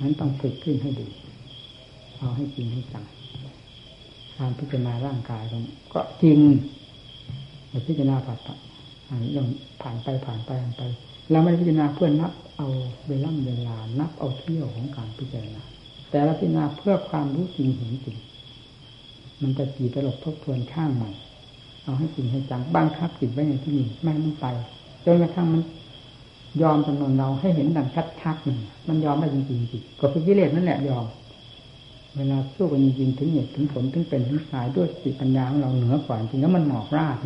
นั้นต้องฝึกขึ้นให้ดีเอาให้จริงให้จังการพิจารณาร่างกายก็จริง พิจารณาผ่านอันนี้ยังผ่านไปผ่านไปผ่านไปเราไม่พิจารณาเพื่อนับเอาเวลาเวลานับเอาเที่ยวของการพิจารณาแต่เราพิจารณาเพื่อความรู้จริงเห็นจริงมันจะกี่ตลบทบทวนข้างใหม่เอาให้จริงให้จังบังคับจิตไว้ในที่นี้ไม่มันไปจนกระทั่งมันยอมจำนวนเราให้เห็นดังชัดๆหนึ่งมันยอมได้จริงๆจริงก็คือกิเลสนั่นแหละยอม เวลาสู้กันจริงๆถึงเหตุถึงผลถึงเป็นถึงสายด้วยสติปัญญาของเราเหนือกว่าจริงแล้วมันหมอกราด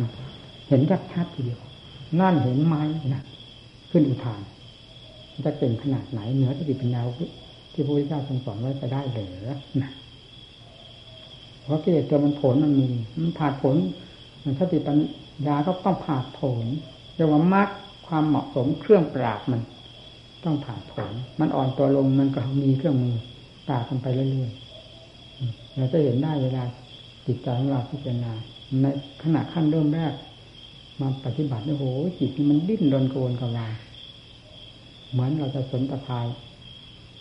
เห็นชัดๆทีเดียวนั่นเห็นไหมนะขึ้นอุทานจะเป็นขนาดไหนเหนือสติปัญญาที่พระพุทธเจ้าทรงสอนไว้จะได้เหรือนะเพราะกิเลสตัวมันผลมันมีมันผ่าผลมันสติปัญญาก็ต้องผ่าผลเรียกว่ามัดความเหมาะสมเครื่องปราบมัน ต้องผ่าผลมันอ่อนตัวลงมันก็มีเครื่องมือปราบมันไปเรื่อยๆเราจะเห็นได้เวลาจิตใจของเราพิจารณาในขณะขั้นเริ่มแรก มาปฏิบัติโอ้โหจิตมันดิ้นรนโกนกับเราเหมือนเราจะสนตะพาย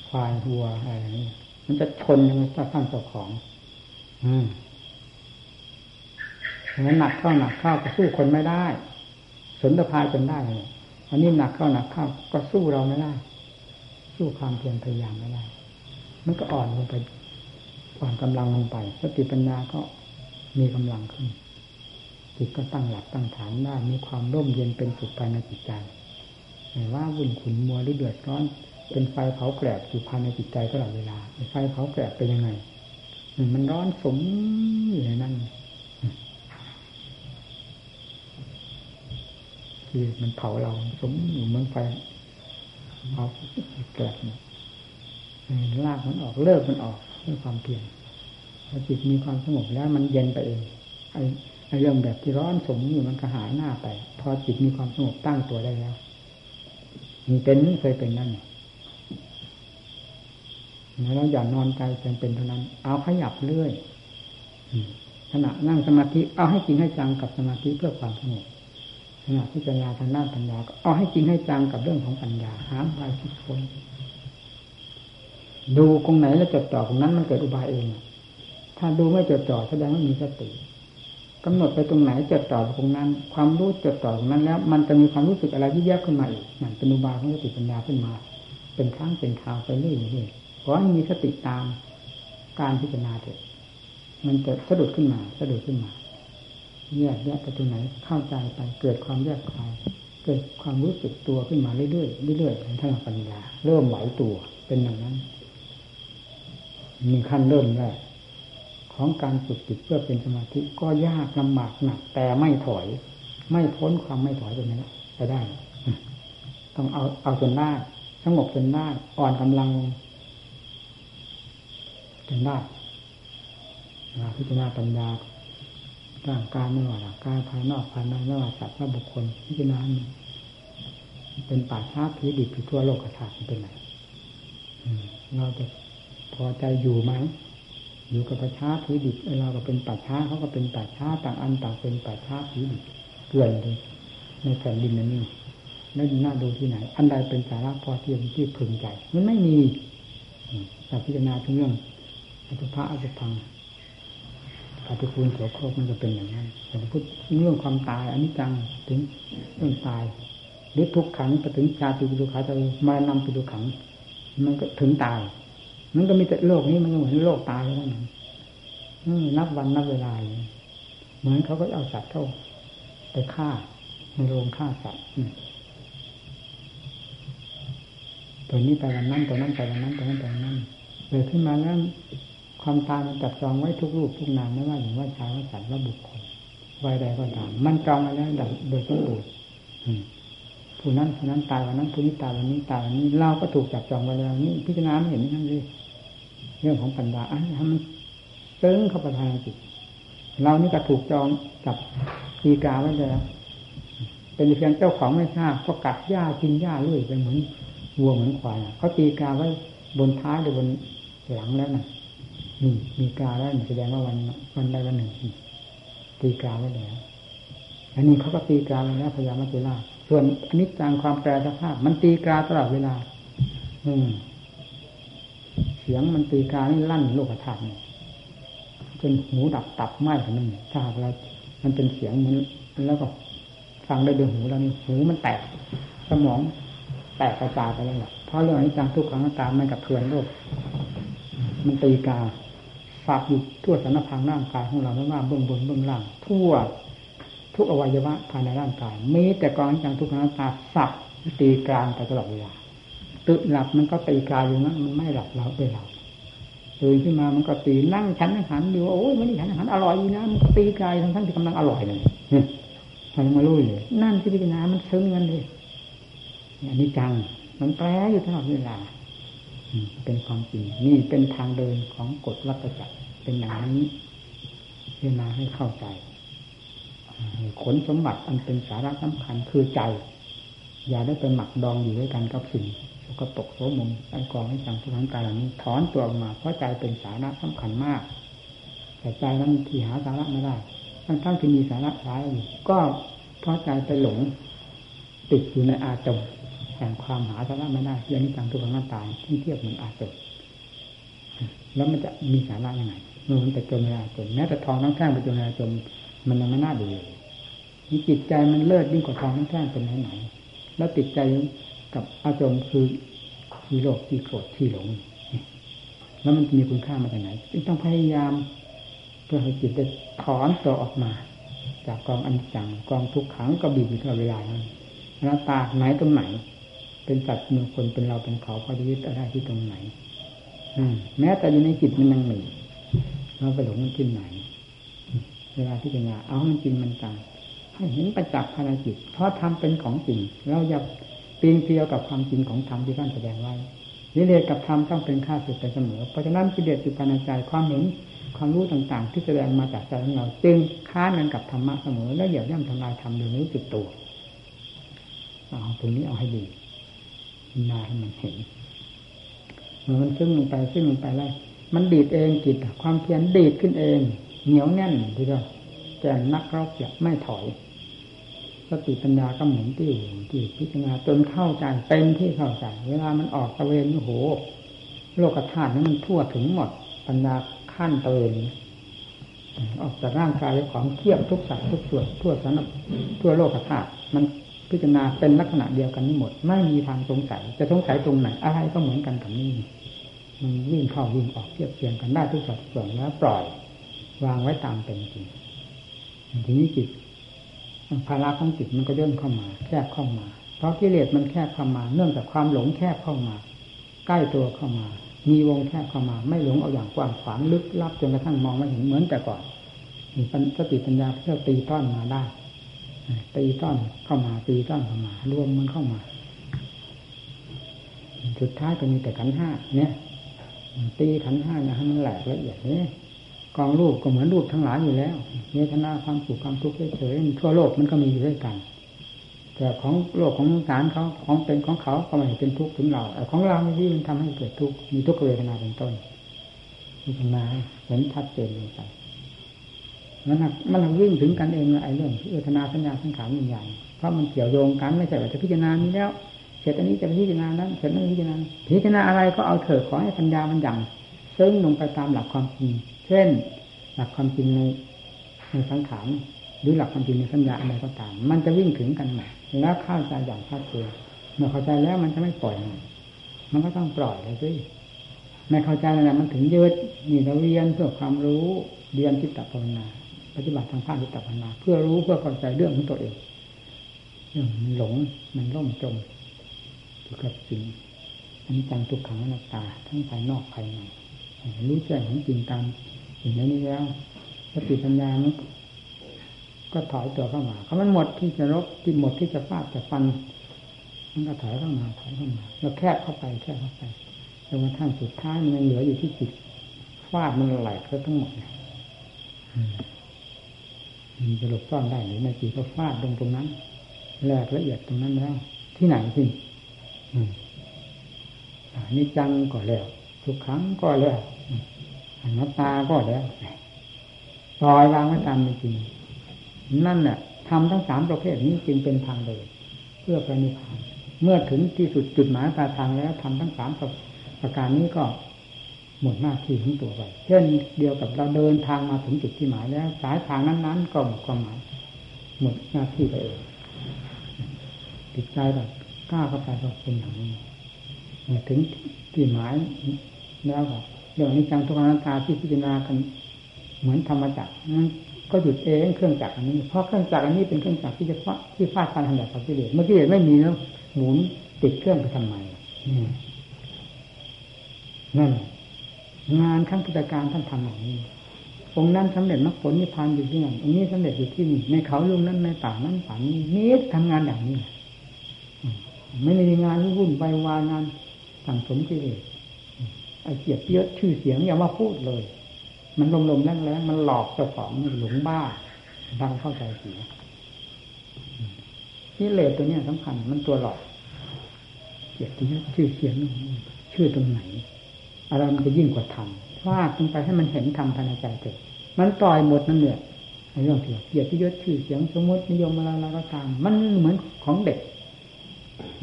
ควายหัวอะไรอย่างนี้มันจะชนยังไงถ้าตั้งเจ้าของ อืมงั้นหนักเข้าหนักเข้าก็สู้คนไม่ได้ สนตะพายจนได้เลยอันนี้หนักเข้าหนักเข้าก็สู้เราไม่ได้ สู้ความเพียรพยายามไม่ได้ มันก็อ่อนลงไปอ่อนกำลังลงไป สติปัญญาก็มีกำลังขึ้น จิตก็ตั้งหลักตั้งฐานได้มีความร่มเย็นเป็นสุขภายในจิตใจไม่ว่าวุ่นขุนมัวหรือเดือดร้อน เป็นไฟเผาแกลบอยู่ภายในจิตใจตลอดเวลาไฟเผาแกลบเป็นยังไงมันร้อนสมอยู่ในนั้นคือมันเผาเราสมอยู่เมืองไฟเผาแกลบลากมันออกเลิกมันออกด้วยความเพียรพอจิตมีความสงบแล้วมันเย็นไปเองไอ เรื่องแบบที่ร้อนสมอยู่มันก็หายหน้าไป พอจิตมีความสงบตั้งตัวได้แล้วมีเป็นเคยเป็นนั่นแล้วอย่านอนใจเป็นเป็นเท่านั้น เอาขยับเรื่อยขณะนั่งสมาธิเอาให้จริงให้จังกับสมาธิเพื่อความสงบขณะที่ปัญญาทางด้านปัญญาก็เอาให้จริงให้จังกับเรื่องของปัญญาหามไปคิดคนดูตรงไหนแล้วจดจ่อตรงนั้นมันเกิดอุบายเองถ้าดูไม่จดจ่อแสดงว่ามีสติ กำหนดไปตรงไหนจดจ่อตรงนั้น ความรู้จดจ่อตรงนั้นแล้ว มันจะมีความรู้สึกอะไรที่แยกขึ้นมาอีกนั่นเป็นอุบายของสติปัญญาขึ้นมา เป็นครั้งเป็นคราวไปเรื่อยๆขอให้มีสติตามการพิจารณาเถอะมันจะสะดุดขึ้นมาสะดุดขึ้นมาแยกแยกไปตรงไหนเข้าใจไปเกิดความแยกคลายเกิดความรู้สึกตัวขึ้นมาเรื่อยๆเรื่อยๆในทางปัญญา เริ่มไหวตัวเป็นอย่างนั้น มีขั้นเริ่มแรก ของการฝึกจิตเพื่อเป็นสมาธิก็ยากลำบากหนักแต่ไม่ถอย ไม่พ้นความไม่ถอยตรงนี้ไปได้ ต้องเอาเอาจนได้สงบจนได้อ่อนกำลังจนได้พิจารณาปัญญาร่างกายไม่ว่าร่างกายภายนอกภายในไม่ว่าสัตว์ว่าบุคคลพิจารณาเป็นป่าช้าผีดิบผีทั่วโลกกระถางเป็นไงเราจะพอใจอยู่ไหม อยู่กับป่าช้าผีดิบเราก็เป็นป่าช้าเขาก็เป็นป่าช้าต่างอันต่างเป็นป่าช้าผีดิบเกลื่อนเลยในแผ่นดินนั้นนี่ไม่น่าดูที่ไหน อันใดเป็นสาระพอเทียมที่พึงใจ มันไม่มีแต่พิจารณาถึงเรื่องอัตภะอัตพังปฏิคูลโสโครกมันจะเป็นอย่างนั้นแต่พูดเรื่องความตายอันนี้จังถึงเรื่องตายหรือทุกขังไปถึงชาติปิดุขาจะมานำปิดุขัง มันก็ถึงตาย มันก็มีแต่โลกนี้มันก็เหมือนโลกตายแล้วนั่นนับวันนับเวลาเหมือนเขาก็เอาสัตว์เข้าไปฆ่าในโรงฆ่าสัตว์ตัวนี้ไปวันนั้นตัวนั้นไปวันนั้นตัวนั้นไปวันนั้นเกิดขึ้นมาแล้วความตายมันจับจองไว้ทุกรูปทุกนามไม่ว่าหญิงว่าชายว่าสัตว์ว่าบุคคลวัยใดก็ตามมันจองมาแล้วโดยสมบูรณ์ผู้นั้นผู้นั้นตายวันนั้นผู้นี้ตายวันนี้ตายวันนี้เราก็ถูกจับจองไว้แล้วนี่พิจารณาไม่เห็นนั่นเลย เรื่องของปัญญาอะทำมันเซิงเข้าไปภายในจิต เรานี่ก็ถูกจองจับตีกาไว้แล้วเป็นเพียงเจ้าของไม่ทราบก็กัดหญ้ากินหญ้าเรื่อยไปเหมือนวัวเหมือนควายเขาตีกาไว้บนท้ายหรือบนหลังแล้วนะนี่มีกาแล้วแสดงว่าวันวันใดวันหนึ่งตีกาไว้แล้วอันนี้เขาก็ตีกาไว้แล้วพยามมาเจราส่วนอนิจจังความแปรสภาพ มันตีกาตลอดเวลา อืม เสียงมันตีกานี่ลั่นโลกธาตุเนี่ยจนหูดับตับไหม้ขนาดนั้นถ้าหากเรา มันเป็นเสียงมันแล้วก็ฟังได้ด้วยหูแล้วนี่หูมันแตก สมองแตกกระจายไปแล้วเพราะเรื่องอนิจจังทุกขังตามมันกับเพื่อนโลก มันตีกาฝากอยู่ทั่วสารพังร่างกายของเราไม่ว่าเบื้องบนเบื้องล่าง ทั่วทุกอวัยวะภายในร่างกายมีแต่กองจจังทุกขังตาสับตีกลางไปตลอดเวลา ตื่นหลับมันก็ตีกายอยู่นั้นมันไม่หลับเราไปหลับตื่นขึ้นมามันก็ตีนั่งฉันอาหารดูโอ้ยมันนี่ฉันอาหารอร่อยนะมันก็ตีกายทั้งทั้งที่กำลังอร่อยเลยมันมาลุยเลยนั่นที่พิจารณามันซึ้งกันเลยอันนี้จังมันแปรอยู่ตลอดเวลาเป็นความจริงนี่เป็นทางเดินของกฎวัฏจักรเป็นอย่างนี้พิจารณาให้เข้าใจขนสมบัติอันเป็นสาระสำคัญคือใจ อย่าได้ไปหมักดองอยู่ด้วยกันกับสิ่ง ก็ตกโสมมไอ้กองให้จังทุกขังกายเหล่านี้ ถอนตัวออกมา เพราะใจเป็นสาระสำคัญมาก แต่ใจนั้นที่หาสาระไม่ได้ทั้งทั้งที่มีสาระร้ายอยู่ก็เพราะใจไปหลง ติดอยู่ในอาจมแห่งความหาสาระไม่ได้ยังนี้จังทุกขังตายที่เทียบเหมือนอาจมแล้วมันจะมีสาระยังไงเมื่อมันไปจมในอาจมแม้แต่ทองทั้งแท่งไปจมในอาจมมันยังไม่น่าดูเลยมีจิตใจมันเลิศยิ่งกว่าทองทั้งแท่งเป็นไหนไหนแล้วติดใจ กับอารมณ์คือที่โลภที่โกรธที่หลง แล้วมันมีคุณค่ามาจากไหนจึงต้องพยายาม เพื่อให้จิตได้ถอนตัวออกมา จากกองอันจังกองทุกขังก็บีบอยู่ตลอดเวลานั้นหน้าตาไหนตรงไหน เป็นสัตว์มีคนเป็นเราเป็นเขาพอดีวิตอะไรที่ตรงไหน อืม แม้แต่อยู่ในจิตมันยังหมีเราไปหลงมันที่ไหน เวลาที่เป็นงาเอามันจริงมันจังให้เห็นประจักษ์ภารจิตเพราะทำเป็นของจริงเราอย่า ปีนเพียวกับความจริงของธรรมที่ท่านแสดงไว้นิเลศกับธรรมต้องเป็นค่าสุดไปเสมอ เพราะฉะนั้นกิเลสอยู่ภายในใจความเห็นความรู้ต่างๆ ที่แสดงมาจากใจของเรา จึงค้านกันกับธรรมะเสมอ และเหยียบย่ำทำลายธรรมโดยรู้สึกตัวเอาตรงนี้เอาให้ดีนาให้มันเห็นเมื่อมันซึ่งลงไปซึ่งลงไปแล้วมันดีดเองจิตความเพียรดีดขึ้นเอง เหนียวแน่นทีเดียวแกนนักรบอย่าไม่ถอย สติปัญญาก็หมือนที่อยู่ที่พิจารณาจนเข้าใจเต็มที่เข้าใจเวลามันออกตะเวนโอ้โห โลกธาตุนั้นมันทั่วถึงหมดปัญญาขั้นตะเวนออกจากร่างกายของเทียบทุกสัตว์ทุกส่วนทั่วสารทั่วโลกธาตุมันพิจารณาเป็นลักษณะเดียวกันนี้หมด ไม่มีทางสงสัยจะสงสัยตรงไหนอะไรก็เหมือนกันกับนี้มันวิ่งเข้าวิ่งออกเทียบเทียงกันได้ทุกสัดส่วนแล้วปล่อย วางไว้ตามเป็นจริงทีนี้จิต ภาระของจิตมันก็ย่นเข้ามา แคบเข้ามา เพราะกิเลสมันแคบเข้ามา เนื่องจากความหลงแคบเข้ามา ใกล้ตัวเข้ามา มีวงแคบเข้ามา ไม่หลงเอาอย่างกว้างขวางลึกลับจนกระทั่งมองไม่เห็นเหมือนแต่ก่อนมีสติปัญญาเพื่อตีต้อนมาได้ตีต้อนเข้ามาตีต้อนเข้ามา รวมมันเข้ามา สุดท้ายก็มีแต่ขันห้าเนี่ยตีขันห้านะให้มันแหลกละเอียดเนี่ย กองรูปก็เหมือนรูปทั้งหลายอยู่แล้วเวทนาความสุขความทุกข์เฉยๆทั่วโลกมันก็มีอยู่ด้วยกัน แต่ของโลกของสารเขาของเป็นของเขาก็ไม่เป็นทุกข์ถึงเราแต่ของเราที่มันทำให้เกิดทุกข์มีทุกขเวทนาเป็นต้นมีปัญหาเห็นชัดเจนลงไปมันมันวิ่งถึงกันเองไอ้เรื่องเวทนาสัญญาสังขารวิญญาณเพราะมันเกี่ยวโยงกันไม่ใช่ว่าจะพิจารณานี้แล้วเสร็จอันนี้จะพิจารณานั้นเสร็จนั้นพิจารณาพิจารณาอะไรก็เอาเถิดขอให้ปัญญามันยังซึ่งลงไปตามหลักความจริง เช่น หลักความจริงในในสังขารหรือหลักความจริงในสัญญาอะไรก็ตาม มันจะวิ่งถึงกันมาแล้วเข้าใจอย่างชัดเจนเมื่อเข้าใจแล้วมันจะไม่ปล่อย มันก็ต้องปล่อยเลยสิไม่เข้าใจอะไรมันถึงยืดนี่เราเรียนเพื่อความรู้เรียนจิตตภาวนาปฏิบัติทางภาคจิตปัญญาเพื่อรู้เพื่อเข้าใจเรื่องของตัวเองเรื่องมันหลงมันล่มจมอยู่กับสิ่งอันนี้จังทุกขังอนัตตาทั้งภายนอกภายในรู้แจ้งของจริงตาม สิ่งนี้แล้วสติปัญญามันก็ถอยตัวเข้ามาเขามันหมดที่จะรบที่หมดที่จะฟาดจะฟัน มันก็ถอยเข้ามาถอยเข้ามาแล้วแคบเข้าไปแคบเข้าไปจนกระทั่งสุดท้ายมันเหลืออยู่ที่จิตฟาดมันไหลก็ทั้งหมดมันจะหลบซ่อนได้หรือในจิตก็ฟาดตรงตรงนั้นแหลกละเอียดตรงนั้นแล้ว ที่ไหนที่นี่จังก็แล้ว ทุกครั้งก็แล้ว นัตตาก็แล้วปล่อยวางไว้ตามจริงนั่นแหละทำทั้งสามประเภทนี้จึงเป็นทางเดินเพื่อพระนิพพานเมื่อถึงที่สุดจุดหมายปลายทางแล้วทำทั้งสามประการนี้ก็หมดหน้าที่ของตัวไปเช่นเดียวกับเราเดินทางมาถึงจุดที่หมายแล้ว สายทางนั้น ๆ ก็หมดความหมายหมดหน้าที่ไปเองติดใจแบบกล้าเข้าไปก็เป็นอย่างนี้ถึงที่หมายแล้วก็ เรื่องนี้จังทุกขังตาที่พิจารณากันเหมือนธรรมจักรนั้นก็หยุดเองเครื่องจักรอันนี้ เพราะเครื่องจักรอันนี้เป็นเครื่องจักรที่จะที่ฟาดฟันทำแบบกิเลสเมื่อกี้ไม่มีแล้วหมุนติดเครื่องไปทำไมนั่นงานขั้งพุทธการท่านทำอย่างนี้องค์นั้นสำเร็จมรรคผลนิพพานอยู่ที่นั่นองค์นี้สำเร็จอยู่ที่นี่ในเขาลุงนั้นในป่านั้นป่านี้นี่ทำงานอย่างนี้ไม่มีงานวุ่นไปวานงานสั่งสมกิเลส ไอ้เกียรติเยอะชื่อเสียงอย่ามาพูดเลย มันลมๆแรงๆมันหลอกเจ้าของหลงบ้าดังเข้าใจเสียกิเลสตัวเนี้ยสำคัญ มันตัวหลอก เกียรติยศชื่อเสียงชื่อตรงไหนอะไรมันจะยิ่งกว่าธรรมฟาดลงไปให้มันเห็นธรรมภายในใจเถิดมันต่อยหมดนั่นเนี่ยในเรื่องเกียรติยศชื่อเสียงสมมตินิยมอะไรอะไรก็ตามมันเหมือนของเด็ก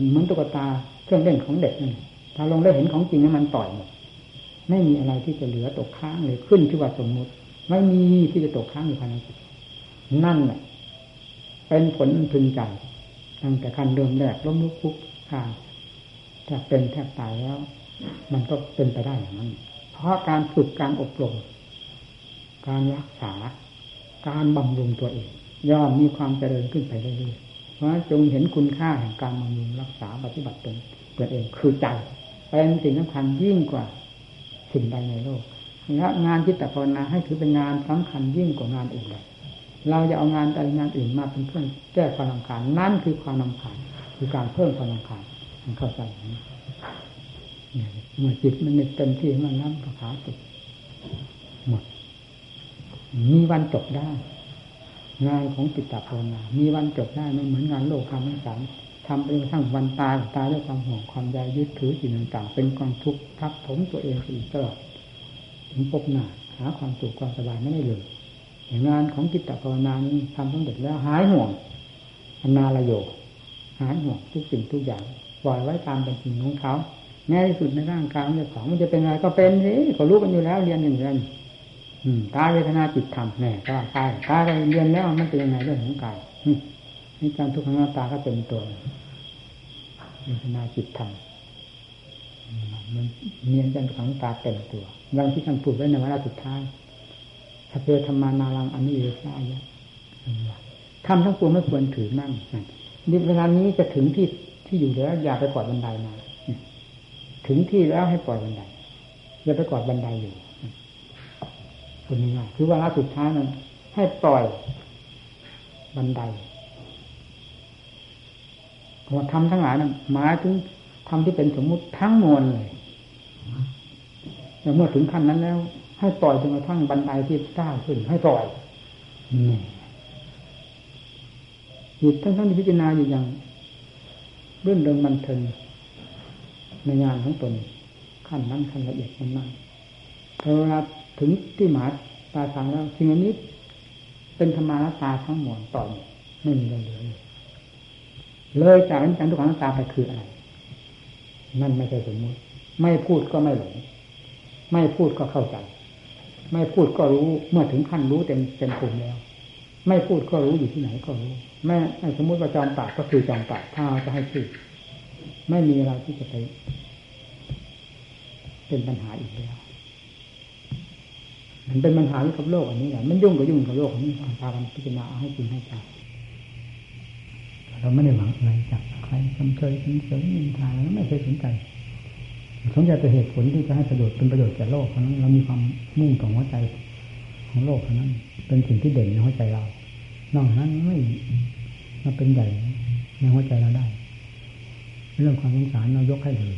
เหมือนตุ๊กตาเครื่องเล่นของเด็กนี่ถ้าลงได้เห็นของจริงนี่มันต่อยหมด ไม่มีอะไรที่จะเหลือตกค้างเลยขึ้นที่ว่าสมมุติ ไม่มีที่จะตกค้างอยู่ภายในจิตนั่นแหละเป็นผลพึงใจตั้งแต่ขั้นเริ่มแรกล้มลุกคุกคานแทบเป็นแทบตายแล้ว มันก็เป็นไปได้อย่างนั้น เพราะการฝึกการอบรม การรักษา การบำรุงตัวเอง ย่อมมีความเจริญขึ้นไปเรื่อยๆเพราะจงเห็นคุณค่าแห่งการบำรุงรักษาปฏิบัติตนตัวเองคือใจเป็นสิ่งสำคัญยิ่งกว่า สิ่งใดในโลกและงานจิตภาวนาให้ถือเป็นงานสำคัญยิ่งกว่างานอื่นเลยเราจะเอางานใดงานอื่นมาเป็นเครื่องแก้ความลำคาญนั่นคือความลำคาญคือการเพิ่มความลำคาญมันเข้าใจเมื่อจิตมันเต็มที่มันน้ำขาสุดหมด มีวันจบได้ งานของจิตตภาวนา มีวันจบได้ไม่เหมือนงานโลกคำทั้งสาม ทำไปจนทั้งวันตายตายด้วยความห่วงความใยยึดถือสิ่งต่างๆ เป็นกองทุกข์ทับถมตัวเองอีกตลอดถึงพบหน้าหาความสุขความสบายไม่ได้เลยงานของกิตตภาวนานี้ทำสำเร็จแล้วหายห่วงอนาลโยหายห่วงทุกสิ่งทุกอย่างปล่อยไว้ตามเป็นจริงของเขาแม้ที่สุดในร่างกายมันของมันจะเป็นอะไรก็เป็นสิก็รู้กันอยู่แล้วเรียนอย่างนี้กายเวทนาจิตธรรมแน่ก็กายกายเรียนแล้วมันเป็นยังไงเรื่องของกายนี่การทุกขังหน้าตาก็เป็นตัว เวทนาจิตธรรมมันเนียนจนขังตาเต็มตัวดังที่ท่านพูดไว้ในวาระสุดท้ายสเพธรรมานารังอันนี้เอชายะทำทั้งปวงไม่ควรถือนั่งนี่เวลานี้จะถึงที่ที่อยู่แล้ว อย่าไปกอดบันไดมาถึงที่แล้วให้ปล่อยบันไดอย่าไปกอดบันไดอยู่คนนี้ง่ายคือวาระสุดท้ายนั้นให้ปล่อยบันได ว่าทำทั้งหลายนั้นหมายถึงทำที่เป็นสมมุติทั้งมวลเลยแต่เมื่อถึงขั้นนั้นแล้ว ให้ปล่อยจนกระทั่งบันไดที่ก้าวขึ้น ให้ปล่อยนี่จิตทั้งทั้งที่พิจารณาอยู่อย่างเรื่องเดิมบันเทิงในงานของตนขั้นนั้นขั้นละเอียดมันนั่นพอเวลาถึงที่หมาตาสังแล้วสิ่งนี้เป็นธรรมาตาทั้งหมดต่อไม่มีอะไรเลย เลยจากนั้นจากทุกขังตาไปคืออะไรนั่นไม่ใช่สมมติ ไม่พูดก็ไม่หลง ไม่พูดก็เข้าใจ ไม่พูดก็รู้เมื่อถึงขั้นรู้เต็มเต็มภูมิแล้ว ไม่พูดก็รู้อยู่ที่ไหนก็รู้แม่สมมติว่าจอมปากก็คือจอมปากถ้าจะให้พูดไม่มีอะไรที่จะไปเป็นปัญหาอีกแล้วมันเป็นปัญหาอยู่กับโลกอันนี้แหละมันยุ่งกับยุ่งกับโลกอันนี้พากันพิจารณาให้จริงให้จัง เราไม่ได้หวังอะไรจากใครคำเชยคำเสริมนินทาแล้วไม่เคยสนใจสนใจแต่เหตุผลที่จะให้ประโยชน์เป็นประโยชน์แก่โลกเพราะนั้นเรามีความมุ่งต่อหัวใจของโลกเพราะนั้น เป็นสิ่งที่เด่นในหัวใจเรานอกนั้นไม่มาเป็นใหญ่ในหัวใจเราได้ เรื่องความสงสารเรายกให้เลย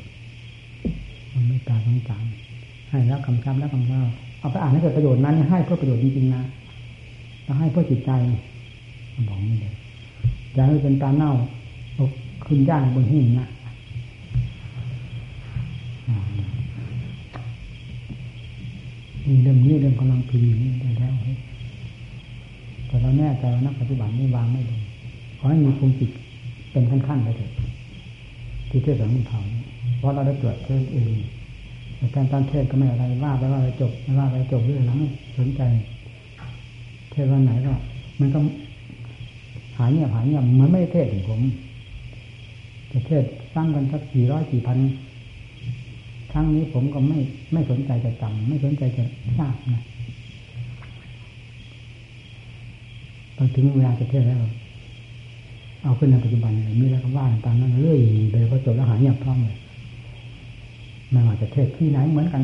มันไม่ตาสงสารให้แล้วคำคำแล้วคำว่าเอาไปอ่านให้เกิดประโยชน์นั้นให้เพื่อประโยชน์จริงๆนะแล้วให้เพื่อจิตใจบอกนี่เลย อย่าให้เป็นตาเน่าขึ้นย่างบนหิ้งนะนี่เรื่องนี้เรื่องกำลังพิมพ์นี่ได้แล้วแต่เราแน่ใจว่านักปฏิบัตินี่วางไม่ลงขอให้มีภูมิจิตเป็นขั้นๆไปเถอะที่เทศน์มันเผาเพราะเราได้ตรวจเทศเองแต่การตอนเทศก็ไม่อะไรว่าไปว่าไปจบไม่ว่าไปจบเรื่องนั้นสนใจ เทศวันไหนก็มันก็ายเงียบหายเงียบมันไม่เทศถึงผมจะเทศสร้างกันสักกี่ร้อยกี่พันครั้งนี้ผมก็ไม่ไม่สนใจจะจำไม่สนใจจะทราบนะตอถึงเวลาจะเทศแล้ว เอาขึ้นในปัจจุบันมีแล้วก็ว่าตามนั้นเรื่อยไปพอจบแล้วหายเงียบพร้อมเลยไม่ว่าจะเทศที่ไหนเหมือนกัน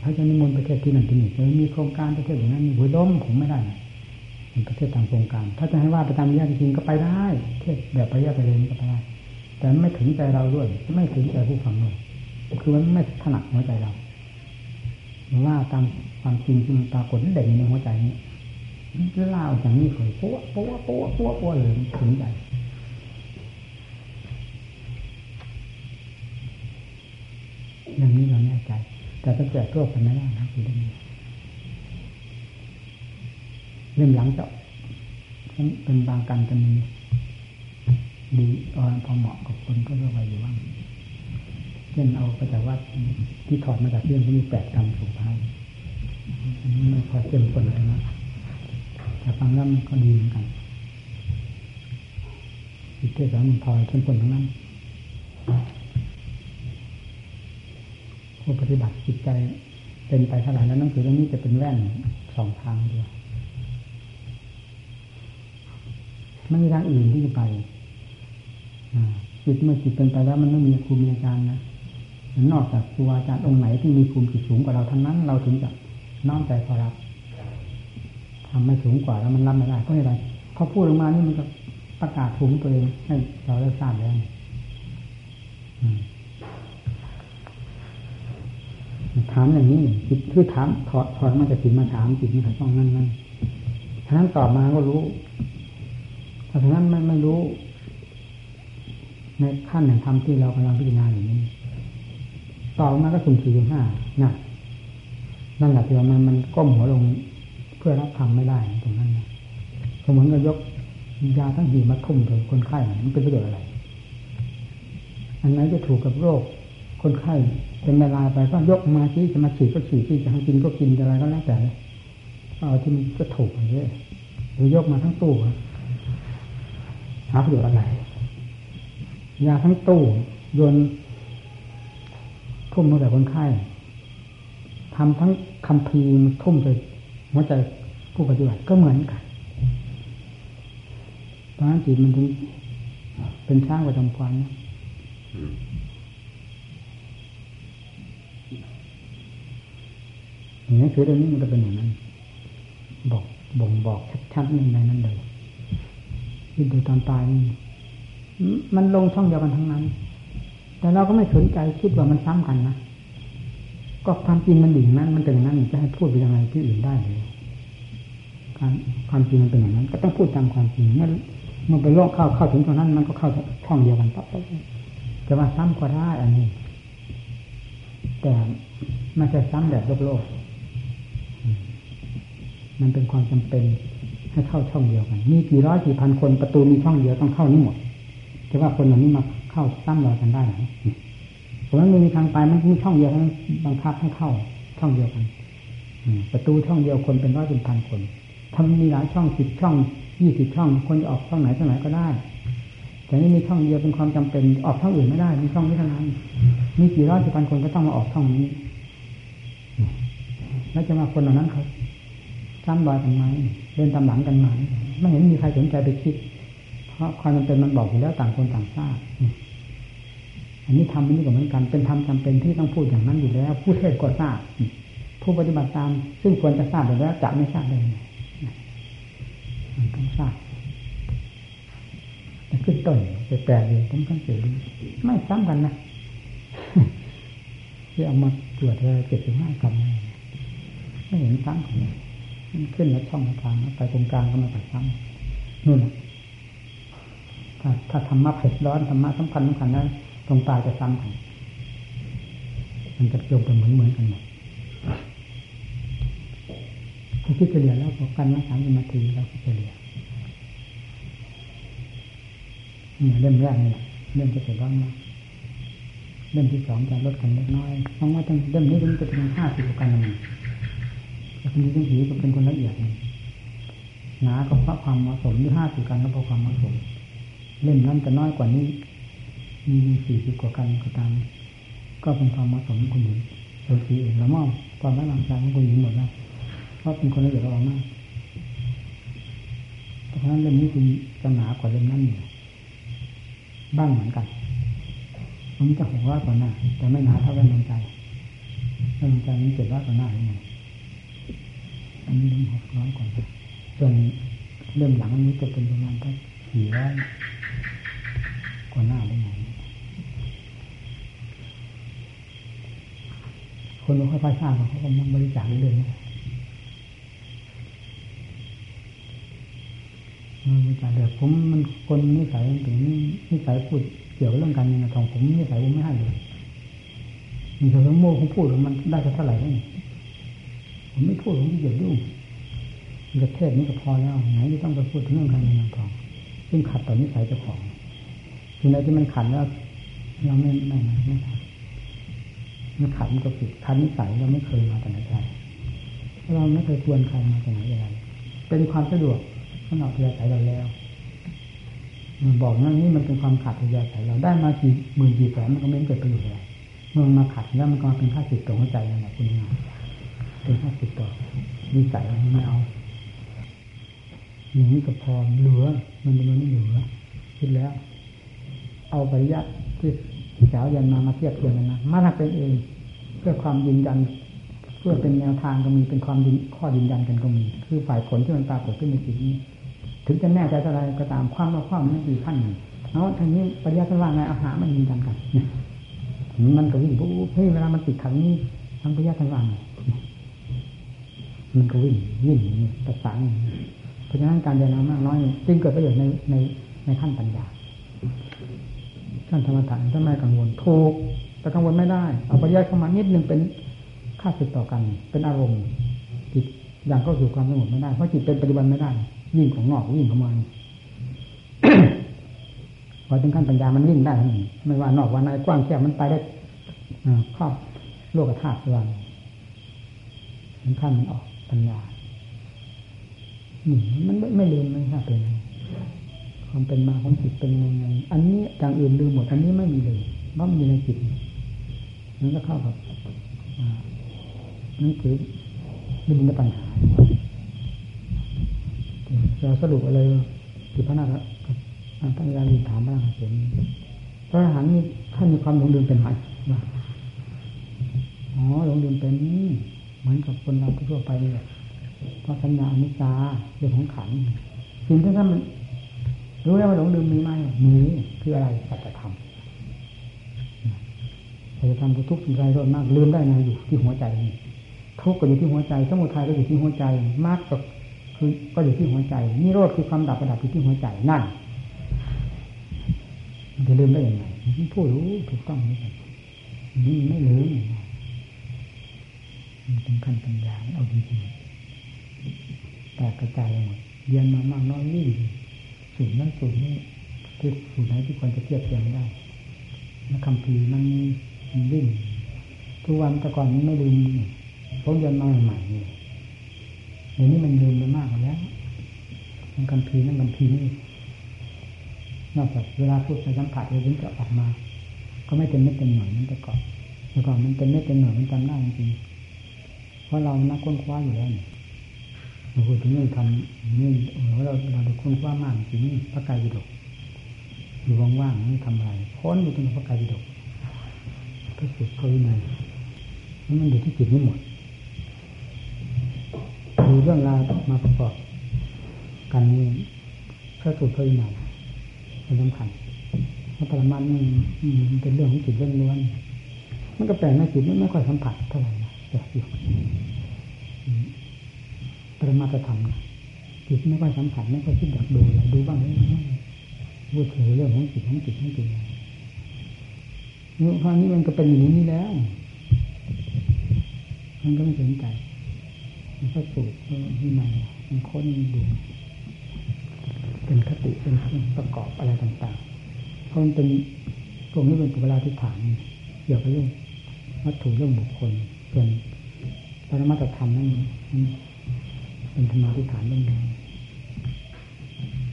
เขาจะนิมนต์ประเทศที่นั่นที่นี่จะมีโครงการประเทศอย่างนั้นมีหัวล้มผมไม่ได้ ป็นประเทศตามโครงการ ถ้าจะให้ว่าไปตามญาติจริงก็ไปได้ เทศแบบไปญาติไปเลยก็ไปได้ แต่ไม่ถึงใจเราด้วย ไม่ถึงใจผู้ฟังด้วยคือมันไม่ถนัดหัวใจเราว่าตามความจริงที่มันปรากฏเด่นในหัวใจนี้เล่าอย่างนี้เคยปุ๊บปุ๊บปุ๊บปุ๊บปุ๊บเลยถึงใจอย่างนี้เราแน่ใจ แต่ถ้าแจกทั่วไปไม่ได้นะคือเรื่องนี้ เรื่องหลังจะเป็นบางการจะมีดีตอนพอเหมาะกับคนก็เรียกว่าอยู่ว่างเช่นเอาไปจากวัดที่ถอดมาจากเรื่องที่มีแปดกรรมสุภาพอันไม่พอเต็มคนเลยนะแต่ฟังแล้วมันก็ดีเหมือนกันอิทธิสารมันพอเข้มข้นทั้งนั้นผู้ปฏิบัติจิตใจเป็นไปเท่าไหร่แล้วหนังสือเรื่องนี้จะเป็นแว่นสองทางเดียว ไม่มีทางอื่นที่จะไปจิตเมื่อจิตเป็นไปแล้วมันไม่มีครูมีอาจารย์นะนอกจากครูอาจารย์องค์ไหนที่มีภูมิจิตสูงกว่าเราทั้งนั้น เราถึงจะน้อมใจขอรับทำไม่สูงกว่าแล้วมันรับไม่ได้เพราะอะไรพอพูดออกมานี่มันก็ประกาศภูมิตัวเองให้เราได้ทราบแล้วถามอย่างนี้จิตคือถามถอดถอดมาจากจิตมาถามจิตมันต้องนั่นนั่นฉะนั้นตอบมาก็รู้ ถ้าฉะนั้นไม่ไม่รู้ ในขั้นแห่งธรรมที่เรากำลังพิจารณาอย่างนี้ต่อมาก็สุ่มสี่สุ่มห้านะนั่นแหละที่ว่ามันมันก้มหัวลงเพื่อรับธรรมไม่ได้ตรงนั้นนะเหมือนกับยกยาทั้งหีมาทุ่มถึงคนไข้มันเป็นประโยชน์อะไร อันไหนจะถูกกับโรค คนไข้เป็นเวลาไปก็ยกมาที่จะมาฉีดก็ฉีดที่จะให้กินก็กินอะไรก็แล้วแต่เอาที่มันจะถูกอย่างนี้หรือยกมาทั้งตู้ หาประโยชน์อะไร ยาทั้งตู้โยนทุ่มลงแต่คนไข้ทำทั้งคำพีทุ่มใส่หัวใจผู้ปฏิบัติก็เหมือนกันเพราะนั้นจิตมันถึงเป็นช้างประจำควันอย่างนี้คือเรื่องนี้มันก็เป็นอย่างนั้น บอกบ่งบอกชัดๆในนั้นเลย ที่ดูตอนตายมันลงช่องเดียวกันทั้งนั้น แต่เราก็ไม่สนใจคิดว่ามันซ้ำกันนะก็ความจริงมันอยู่งนั้น มันเป็นอย่างนั้นจะให้พูดไปยังไงที่อื่นได้เลยการความจริงมันเป็นอย่างนั้น ก็ต้องพูดตามความจริงเมื่อเมื่อไปโลกเข้าเข้าถึงตรงนั้น มันก็เข้าช่องเดียวกันปั๊บจะมาซ้ำก็ได้อันนี้ แต่ไม่ใช่ซ้ำแบบโลกโลกมันเป็นความจำเป็น ให้เข้าช่องเดียวกัน มีกี่ร้อยกี่พันคนประตูมีช่องเดียวต้องเข้านี่หมดแต่ว่าคนเหล่านี้มาเข้าซ้ำรอยกันได้ไหมเพราะฉะนั้นมันมีทางไปมันมีช่องเดียวทั้งบังคับให้เข้า ช่องเดียวกันประตูช่องเดียวคนเป็นร้อยเป็นพันคนทำมีหลายช่องสิบช่องยี่สิบช่อง คนจะออกช่องไหนช่องไหนก็ได้ แต่นี่มีช่องเดียวเป็นความจำเป็นออกช่องอื่นไม่ได้ มีช่องนี้เท่านั้น มีกี่ร้อยกี่พันคนก็ต้องมาออกช่องนี้แล้วจะมาคนเหล่านั้นเขาซ้ำรอยกันไหม ดินตามหลังกันไหมไม่เห็นมีใครสนใจไปคิด เพราะความมันเป็นมันบอกอยู่แล้วต่างคนต่างทราบอันนี้ทำอันนี้ก็เหมือนกันเป็นธรรมจาเป็นที่ต้องพูดอย่างนั้นอยู่แล้ว ผู้เทศก็ทราบผู้ปฏิบัติตาม ซึ่งควรจะทราบอยู่แล้วจะไม่ทราบได้ไงมันต้องทราบแต่ขึ้นต้นไปแปลเลยผมก็เสียดีไม่ซ้ำกันนะที่เอามาตรวจเลยเจ็ดสิบห้ากรัมไม่เห็นซ้ำกัน มันขึ้นแล้วช่องทางไปตรงกลางก็มาตัดซ้ำนู่นถ้าถ้าธรรมะเผ็ดร้อนธรรมะสำคัญสำคัญนั้นตรงตายจะซ้ำกันมันจะโยงกันเหมือนเหมือนกันหมดถ้าคิดเฉลี่ยแล้วกันมาสามสิบนาทีเราคิดเฉลี่ยเนี่ยเล่มแรกนี่แหละเล่มจะเสร็จร้อนมากเล่มที่สองจะลดกันเล็กน้อยมองว่าตั้งเล่มนี้มันจะเป็นห้าสิบกว่ากันนึง คนนี้ต้องถือก็เป็นคนละเอียดหนาก็เพราะความเหมาะสมที่ห้าสิบกันก็เพราะความเหมาะสม เล่มนั้นจะน้อยกว่านี้ มีสี่สิบกว่ากันก็ตาม ก็เป็นความเหมาะสมของคุณหญิงส่วนสีอื่นละม่อมความรักงใจของคุณหญิงหมดแล้วเพราะเป็นคนละเอียดละออมากเพราะฉะนั้นเล่มนี้คือจะหนากว่าเล่มนั้นอยู่บ้างเหมือนกันมันจะหกร้อยกว่าหน้าแต่ไม่หนาเท่าเล่มใจเล่มใจนี้เจ็ดร้อยกว่าหน้าเลย อันนี้เล่มหกร้อยกว่าส่วนเล่มหลังอันนี้จะเป็นประมาณสักสี่ร้อยกว่าหน้าได้ไงคนไม่ค่อยทราบเขาก็มันบริจาคเรื่อยๆนะบริจาคเดี๋ยวผมมันคนนิสัยถึงนิสัยพูดเกี่ยวกับเรื่องการเงินทองผมนิสัยผมไม่ให้เลยมีแต่สมโม้ผมพูดมันได้เท่าไหร่ได้ ผมไม่พูดผมไม่เกี่ยวยุ่งประเทศนี้ก็พอแล้วไหนที่ต้องไปพูดถึงเรื่องการเงินทองซึ่งขัดต่อนิสัยเจ้าของสิ่งใดที่มันขัดแล้วเราไม่ไม่ไม่ทำมันขัดมันก็ผิดขัดนิสัยเราไม่เคยมาแต่ไหนแต่ไรเราไม่เคยชวนใครมาแต่ไหนแต่ไรเป็นความสะดวกสำหรับเรียสายเราแล้วมันบอกนั่นนี่มันเป็นความขัดเรียสายเราได้มากี่หมื่นกี่แสนมันก็ไม่เกิดประโยชน์อะไรเมื่อมาขัดแล้วมันก็เป็นค่าสิทธิ์ต่อหัวใจนั่นแหละคุณงาน เป็นค่าสิทธิ์ต่อนิสัยไม่เอาอย่างนี้ก็พอเหลือ มันมันไม่เหลือ คิดแล้ว เอาปริยัติที่สาวยันมามาเทียบเทียงกันนะมาถ้าเป็นเอง เพื่อความยืนยัน เพื่อเป็นแนวทางก็มีเป็นความข้อยืนยันกันก็มี คือฝ่ายผลที่มันปรากฏขึ้นในจิตนี้ ถึงจะแน่ใจอะไรก็ตามความว่าความไม่ดีขั้นหนึ่งเนาะทางนี้ปริยัติว่าไงอาหารมันยืนยันกันมันก็วิ่งปุ๊บเฮ้ยเวลามันติดขังนี้ทางปริยัติว่าไง มันก็วิ่งวิ่งประสานเพราะฉะนั้นการเรียนรู้มากน้อยจึงเกิดประโยชน์ในในในขั้นปัญญาท่านธรรมฐานท่านไม่กังวลถูกแต่กังวลไม่ได้ เอาปริยัติเข้ามานิดนึงเป็นค่าสึกต่อกัน เป็นอารมณ์จิตอย่างเข้าสู่ความสงบไม่ได้เพราะจิตเป็นปฏิบัติไม่ได้ ยิ่งของนอกวิ่งเข้ามาพอถึงขั้นปัญญามันวิ่งได้ไม่ว่านอกว่าในกว้างแคบมันไปได้ครอบโลกธาตุวันถึงขั้นมันออก ปัญญานี่มันไม่ลืมไม่ใช่เป็นความเป็นมาของจิตเป็นยังไงอันนี้อย่างอื่นลืมหมด อันนี้ไม่มีเลยเพราะมันอยู่ในจิตนั่นก็เข้ากับนั่นคือไม่มีปัญหาเราสรุปอะไรที่พระนาคพระอาจารย์ถามพระนาคเสียงพระอรหันต์นี่ท่านมีความหลงลืมเป็นไหมอ๋อหลงลืมเป็น เหมือนกับคนเราทั่วไปเลยเพราะสัญญาอนิจจาเรื่องของขันสิ่งที่ท่านมันรู้แล้วว่าหลงลืมมีไหมมีคืออะไรสัจธรรมสัจธรรมทุกข์สิ่งใดรอดมากลืมได้ไงอยู่ที่หัวใจนี่ทุกข์ก็อยู่ที่หัวใจ สมุทัยก็อยู่ที่หัวใจมากก็คือก็อยู่ที่หัวใจนิโรธคือความดับประดับอยู่ที่หัวใจนั่นจะลืมได้ยังไงผู้รู้ถูกต้องนี่นี่ไม่ลืม มันเป็นขั้นปัญญาเอาจริงๆแต่กระจายหมดเรียนมามากน้อยวิ่สูตรนั้นสูตรนี้ที่สูตรไหนที่ควรจะเทียบเทียงได้นักคำพีมันมันวิ่งทุกวันแต่ก่อนนี้ไม่ลืมผมเรียนมาใหม่ๆนี่เดี๋ยวนี้มันลืมไปมากแล้วมันคำพีนั่นคำพีนี่นอกจากเวลาพูดไปสัมผัสเลยถึงจะออกมา ก็ไม่เป็นเม็ดเป็นหน่วยนั่นแต่ก่อนแต่ก่อนมันเป็นเม็ดเป็นหน่วยมันจำได้จริง เพราะเรานักค้นคว้าอยู่แล้วเราพูดถึงเรื่องทำนี่เราเราด้ค้นคว้ามากจริงพระกายวิดกอยู่ว่างๆไม่ทำอะไรพ้นอยู่ตรงพระกายวิดกพระสุดพระวินัยนี่มันอยู่ที่จิตนี่หมดมีเรื่องราวมาประกอบกันนี่พระสุดพระวินัยเป็นสำคัญเพราะปรมัตนี่มันเป็นเรื่องของจิตล้วนๆมันก็แปลงในจิตไม่ค่อยสัมผัสเท่าไหร่ นะแต่อยู่ปรมาตธรรมจิตไม่ค่อยสัมผัสไม่ค่อยคิดอยากดูอะไรดูบ้างไหมพูดถึงเรื่องของจิตของจิตของจิตนี่ครั้งนี้มันก็เป็นอย่างนี้แล้วมันก็ไม่สนใจมันก็สูตรที่ไหนมันค้นดูเป็นคติเป็นประกอบอะไรต่างๆเพราะมันเป็นตรงนี้เป็นเวลาที่ฐานเกี่ยวกับเรื่องวัตถุเรื่องบุคคล ส่วนปรมาตธรรมนั่นเป็นธรรมาทิฐานเรื่องเดียว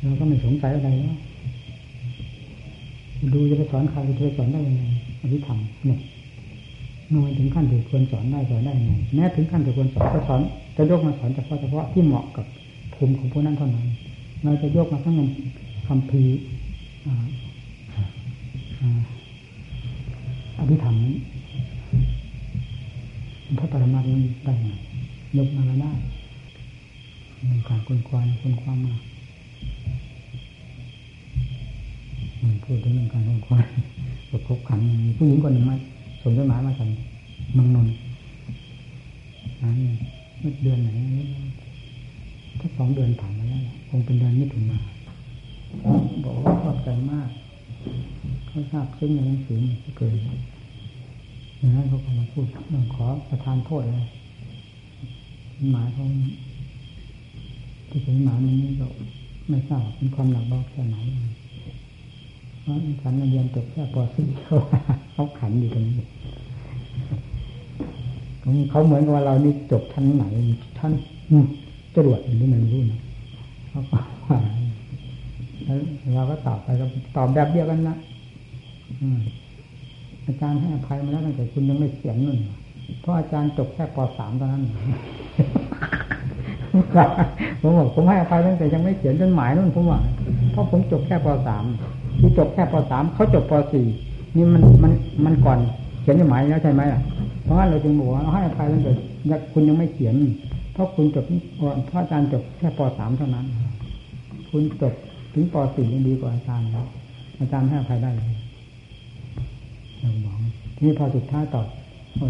เราก็ไม่สงสัยอะไรแล้วดูจะไปสอนใครจะไปสอนได้ยังไงอภิธรรมเนี่ยน้อยถึงขั้นถึงควรสอนได้สอนได้ยังไงแม้ถึงขั้นถึงควรสอนก็สอนจะยกมาสอนเฉพาะเฉพาะที่เหมาะกับภูมิของผู้นั้นเท่านั้นเราจะยกมาทั้งคำพีอภิธรรมนี้ พระปรมาภิได้ไงยกมาแล้วได้มีการคนควานคนความมาพูดถึงเรื่องการคนควานประคบขันมีผู้หญิงคนหนึ่งมาส่งจดหมายมาจากเมืองนนท์นั้นเมื่อเดือนไหนถ้าสองเดือนผ่านมาแล้วคงเป็นเดือนมิถุนาบอกว่าชอบใจมาก เขาทราบซึ้งในหนังสือเกิด อย่างนั้นเขาก็มาพูดเรื่องขอประทานโทษเลยหมายเขาที่เป็นหมายนี้ก็ไม่ทราบเป็นความหนักเบาแค่ไหนเพราะฉันเรียนจบแค่ป .4 เขาเขาขันอยู่ตรงนี้เขาเหมือนกับว่าเรานี่จบชั้นไหนท่านจรวดหรือไม่รู้นะเขาบอกว่าแล้วเราก็ตอบไปตอบแบบเดียวกันนะ อาจารย์ให้อภัยมาแล้วตั้งแต่คุณยังไม่เขียนนู่นเพราะอาจารย์จบแค่ป .3 ตอนนั้นผมบอกผมให้อภัยตั้งแต่ยังไม่เขียนจดหมายนู่นผมว่าเพราะผมจบแค่ป .3 ที่จบแค่ป .3 เขาจบป .4 นี่มันมันมันก่อนเขียนจดหมายแล้วใช่ไหมอะเพราะงั้นเราจึงบอกว่าให้อภัยตั้งแต่คุณยังไม่เขียน เพราะคุณจบเพราะอาจารย์จบแค่ป .3 เท่านั้น คุณจบถึงป .4 ยังดีกว่าอาจารย์แล้วอาจารย์ให้อภัยได้เลย เราบอกทีนี้พอสุดท้ายตอบ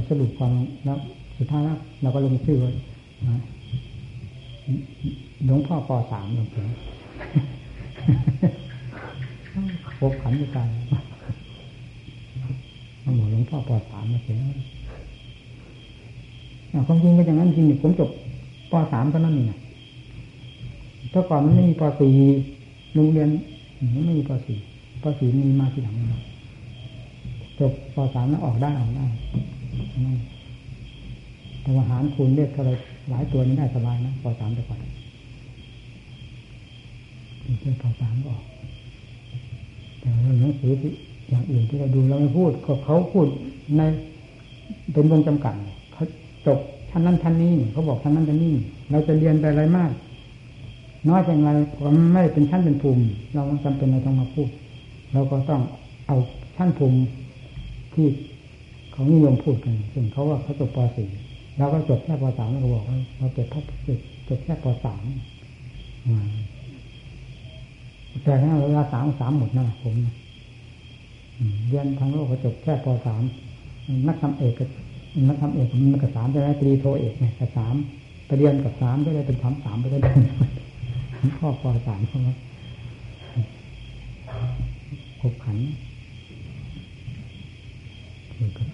สรุปความแล้วสุดท้ายแล้วเราก็ลงชื่อไว้หลวงพ่อป .3 หลวงพ่อพบขันด้วยกันมาบอหลวงพ่อป .3 มมาเสียความจริงก็อย่างนั้นจริงผมจบป .3 เท่านั้นเองถ้าก่อนมันไม่มีป .4 โรงเรียนมันไม่มีป .4 ป .4 มีมาทีหลัง จบป .3 แล้วออกได้ออกได้แต่ว่าหารคูณเลขเท่าไรหลายตัวนี้ได้สบายนะป .3 แต่ก่อนเพื่อป .3 ก็ออก แต่เรื่องหนังสือที่อย่างอื่นที่เราดูเราไม่พูดก็เขาพูดในเป็นวงจำกัดเขาจบชั้นนั้นชั้นนี้เขาบอกชั้นนั้นชั้นนี้ เราจะเรียนไปอะไรมากน้อยอย่างไรผมไม่เป็นชั้นเป็นภูมิ เราจำเป็นเราต้องมาพูดเราก็ต้องเอาชั้นภูมิ ที่เขานิยมพูดกันซึ่งเขาว่าเขาจบป .4 เราก็จบแค่ป .3 เราบอกว่าเราจบจบแค่ป .3 แต่ถ้าเวลาสามสามหมดนะผมเรียนทางโลกก็จบแค่ป .3 นักทำเอกกับนักทำเอกมันกับสามได้ตรีโทเอกเนี่ยกับสามไปเรียนกับสามก็ได้เป็นสามสามไปได้ข้อป .3 เข้ามาขบขัน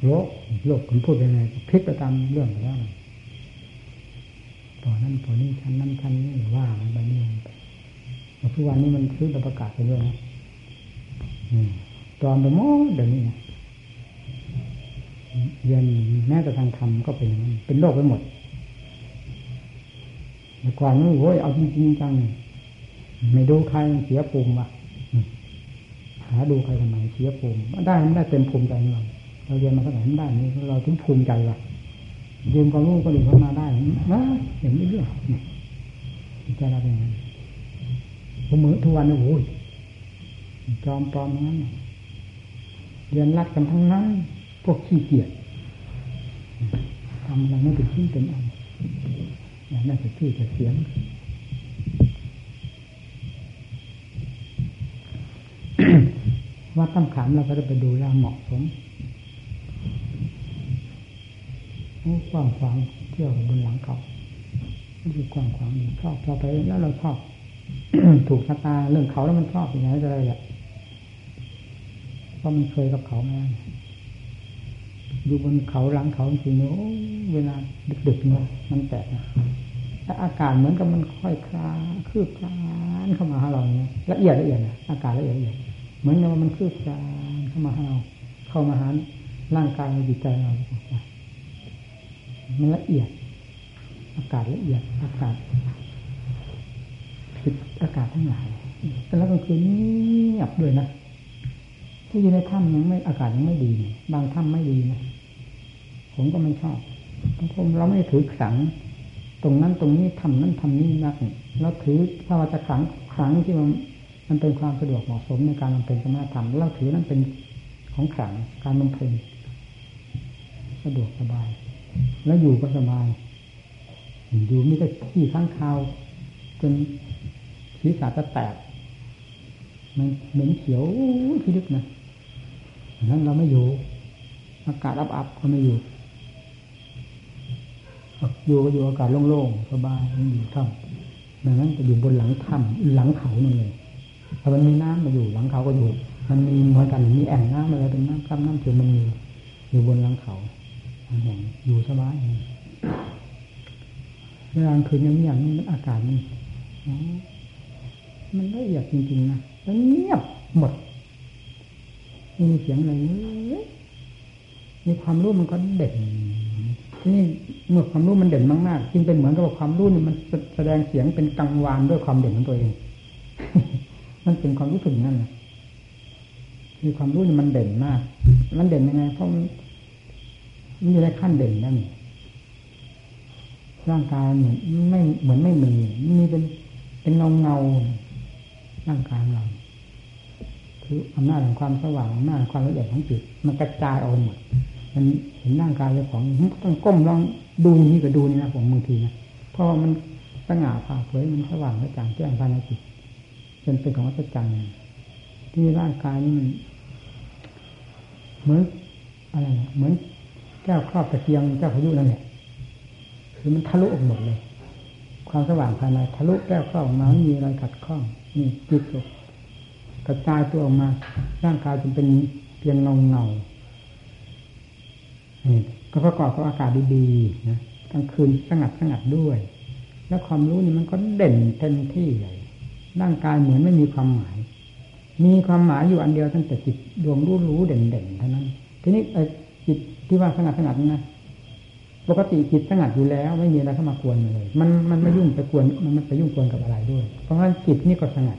โลกโลกคุณพูดยังไงพลิกไปตามเรื่องไปแล้วต่อนั้นต่อนี้ชั้นนั้นชั้นนี้ว่าไปนี่ทุกวันนี้มันซื้อประกาศไปด้วยนะตอนไปโมเดี๋ยวนี้เรียนแม้แต่ทางธรรมก็เป็นอย่างนั้นเป็นโลกไปหมดแต่ก่อนนู้นโว้ยเอาจริงจังไม่ดูใครเสียภูมิวะหาดูใครทำไมเสียภูมิได้ไม่ได้เต็มภูมิใจเรา เราเรียนมาเท่าไหร่ได้นี่เราถึงภูมิใจว่ะยืมความรู้คนอื่นเข้ามาได้นะเห็นไม่เรื่องจะรับยังไงผมมือทุกวันโอ้ยจอมปลอมนั้นเรียนรัดกันทั้งนั้นพวกขี้เกียจทำอะไรไม่เป็นชิ้นเป็นอันอย่างนั้นจะชื่อจะเสียงว่าตั้งขามเราก็จะไปดูแลเหมาะสม กว้างขวางเที่ยวบนหลังเขานี่คือกว้างขวางชอบเราไปแล้วเราชอบถูกชะตาเรื่องเขาแล้วมันชอบอย่างไรจะอะไรอะเพราะมันเคยกับเขามาอยู่บนเขาหลังเขาจริงๆโอ้เวลาดึกๆเนี่ยมันแปลกนะแต่อากาศเหมือนกับมันค่อยคลาคืบคลานเข้ามาหาเราเนี่ยละเอียดละเอียดนะอากาศละเอียดละเอียดเหมือนกับมันคืบคลานเข้ามาหาเรา เข้ามาหาร่างกายจิตใจเรา มันละเอียด อากาศละเอียด อากาศผิดอากาศทั้งหลายแต่ล้วกลางคืนเงียบด้วยนะที่อยู่ในถ้ำยังไม่อากาศยังไม่ดี บางถ้ำไม่ดีนะผมก็ไม่ชอบผมเราไม่ถือขัง ตรงนั้นตรงนี้ทำนั้นทำนี้นักเราถือถ้าเราจะขังขังที่มันมันเป็นความสะดวกเหมาะสมในการบำเพ็ญสมาธรรมเราถือนั้นเป็นของขังการบำเพ็ญสะดวกสบาย แล้วอยู่ก็สบาย อยู่มีแต่ขี้ข้างคาวจนศีรษะจะแตก มันเหม็นเขียวที่ลึกนะนั้นเราไม่อยู่ อากาศอับๆก็ไม่อยู่อยู่ก็อยู่อากาศโล่งๆสบายมันอยู่ถ้ำดังนั้นจะอยู่บนหลังถ้ำหลังเขานั่นเลยถ้ามันมีน้ำมาอยู่หลังเขาก็อยู่ มันมีเหมือนกันมีแอ่งน้ำอะไรเป็นน้ำซ้ำน้ำเขียวมันมีอยู่บนหลังเขา อย่างอยู่สบายเวลาคืนเงียบๆมันอากาศมันมันละเอียดจริงๆนะแล้วเงียบหมดไม่มีเสียงอะไรเลยมีความรู้มันก็เด่นที่นี่เมื่อความรู้มันเด่นมากๆจึงเป็นเหมือนกับความรู้นี่มันแสดงเสียงเป็นกังวานด้วยความเด่นของตัวเองมันเป็นความรู้สึกนั่นแหละมีความรู้นี่มันเด่นมาก มันเด่นยังไงเพราะ นอยู่ในขั้นเด่นนั่นร่างกายเหมือนไม่เหมือนไม่มีมีเป็นเป็นเงาเงาร่างกายเราคืออำนาจของความสว่างอำนาจความละเอียดของจิตมันกระจายออกหมดมันเห็นร่างกายเจ้าของต้องก้มลองดูนี่ก็ดูนี่นะผมบางทีนะเพราะมันสง่าผ่าเผยมันสว่างกระจ่างแจ้งภายในจิตจนเป็นของอัศจรรย์ที่ร่างกายนี่มันเหมือนอะไรเหมือน แก้วครอบตะเกียงแก้วพายุนั่นแหละคือมันทะลุออกหมดเลย ความสว่างภายในทะลุแก้วครอบออกมาไม่มีอะไรขัดข้องนี่จิตกระจายตัวออกมา ร่างกายจนเป็นเพียงเงาเงาก็ประกอบกับอากาศดีๆนะกลางคืนสงัดสงัดด้วย แล้วความรู้นี่มันก็เด่นเต็มที่เลยร่างกายเหมือนไม่มีความหมาย มีความหมายอยู่อันเดียวตั้งแต่จิตดวงรู้รู้เด่นเด่นเท่านั้น ทีนี้ไอ้จิต ที่ว่าสงัดสงัดนะปกติจิตสงัดอยู่แล้ว ไม่มีอะไรเข้ามากวนเลย มันมันไม่ยุ่งไปกวนมันไม่ไปยุ่งกวนกับอะไรด้วย เพราะฉะนั้นจิตนี่ก็สงัด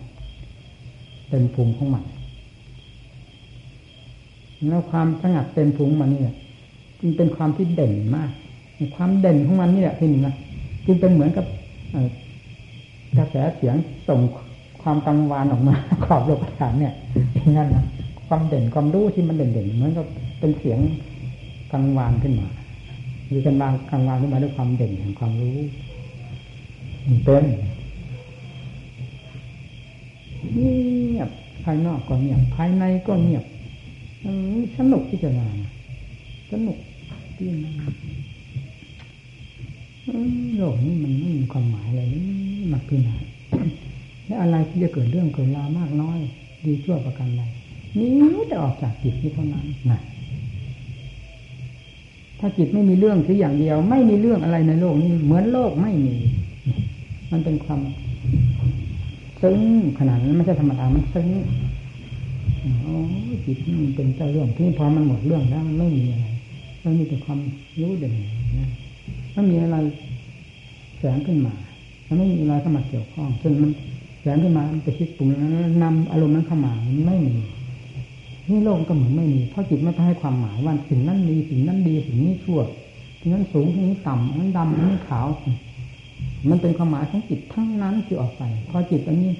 เต็มภูมิของมันแล้วความสงัดเต็มภูมิมันเนี่ยจึงเป็นความที่เด่นมาก ความเด่นของมันนี่แหละที่นี่นะจึงเป็นเหมือนกับกระแสเสียงส่งความกังวานออกมาขอบโลกฐานเนี่ยอย่างนั้นนะความเด่นความรู้ที่มันเด่นเด่นเหมือนกับเป็นเสียง กังวานขึ้นมามีกันวางกังวานขึ้นมาด้วยความเด่นแห่งความรู้เป็นเงียบภายนอกก็เงียบภายในก็เงียบสนุกที่จะงานสนุกที่โลกนี้มันไม่มีความหมายอะไรมากขึ้นไหนและอะไรที่จะเกิดเรื่องเกิดราวมากน้อย ดีชั่วประกันใดนี้จะออกจากจิตนี้เท่านั้นนะ ถ้าจิตไม่มีเรื่องคืออย่างเดียว ไม่มีเรื่องอะไรในโลกนี้ เหมือนโลกไม่มี มันเป็นความซึ้งขนาดนั้นไม่ใช่ธรรมดา มันซึ้งโอ้จิตมันเป็นเจ้าเรื่องที่พอมันหมดเรื่องแล้วมันไม่มีอะไรมันมีแต่ความรู้เด่นนะไม่มีอะไรแสงขึ้นมามันไม่มีอะไรเข้ามาเกี่ยวข้องจนมันแสงขึ้นมามันไปคิดปรุงนั้นนำอารมณ์นั้นเข้ามามันไม่มี นี่โลกก็เหมือนไม่มี เพราะจิตไม่ให้ความหมายว่าสิ่งนั้นดีสิ่งนั้นดีสิ่งนี้ชั่วที่นั้นสูงที่นี้ต่ำอันนั้นดำอันนี้ขาว มันเป็นความหมายของจิตทั้งนั้นที่ออกไป พอจิตอันนี้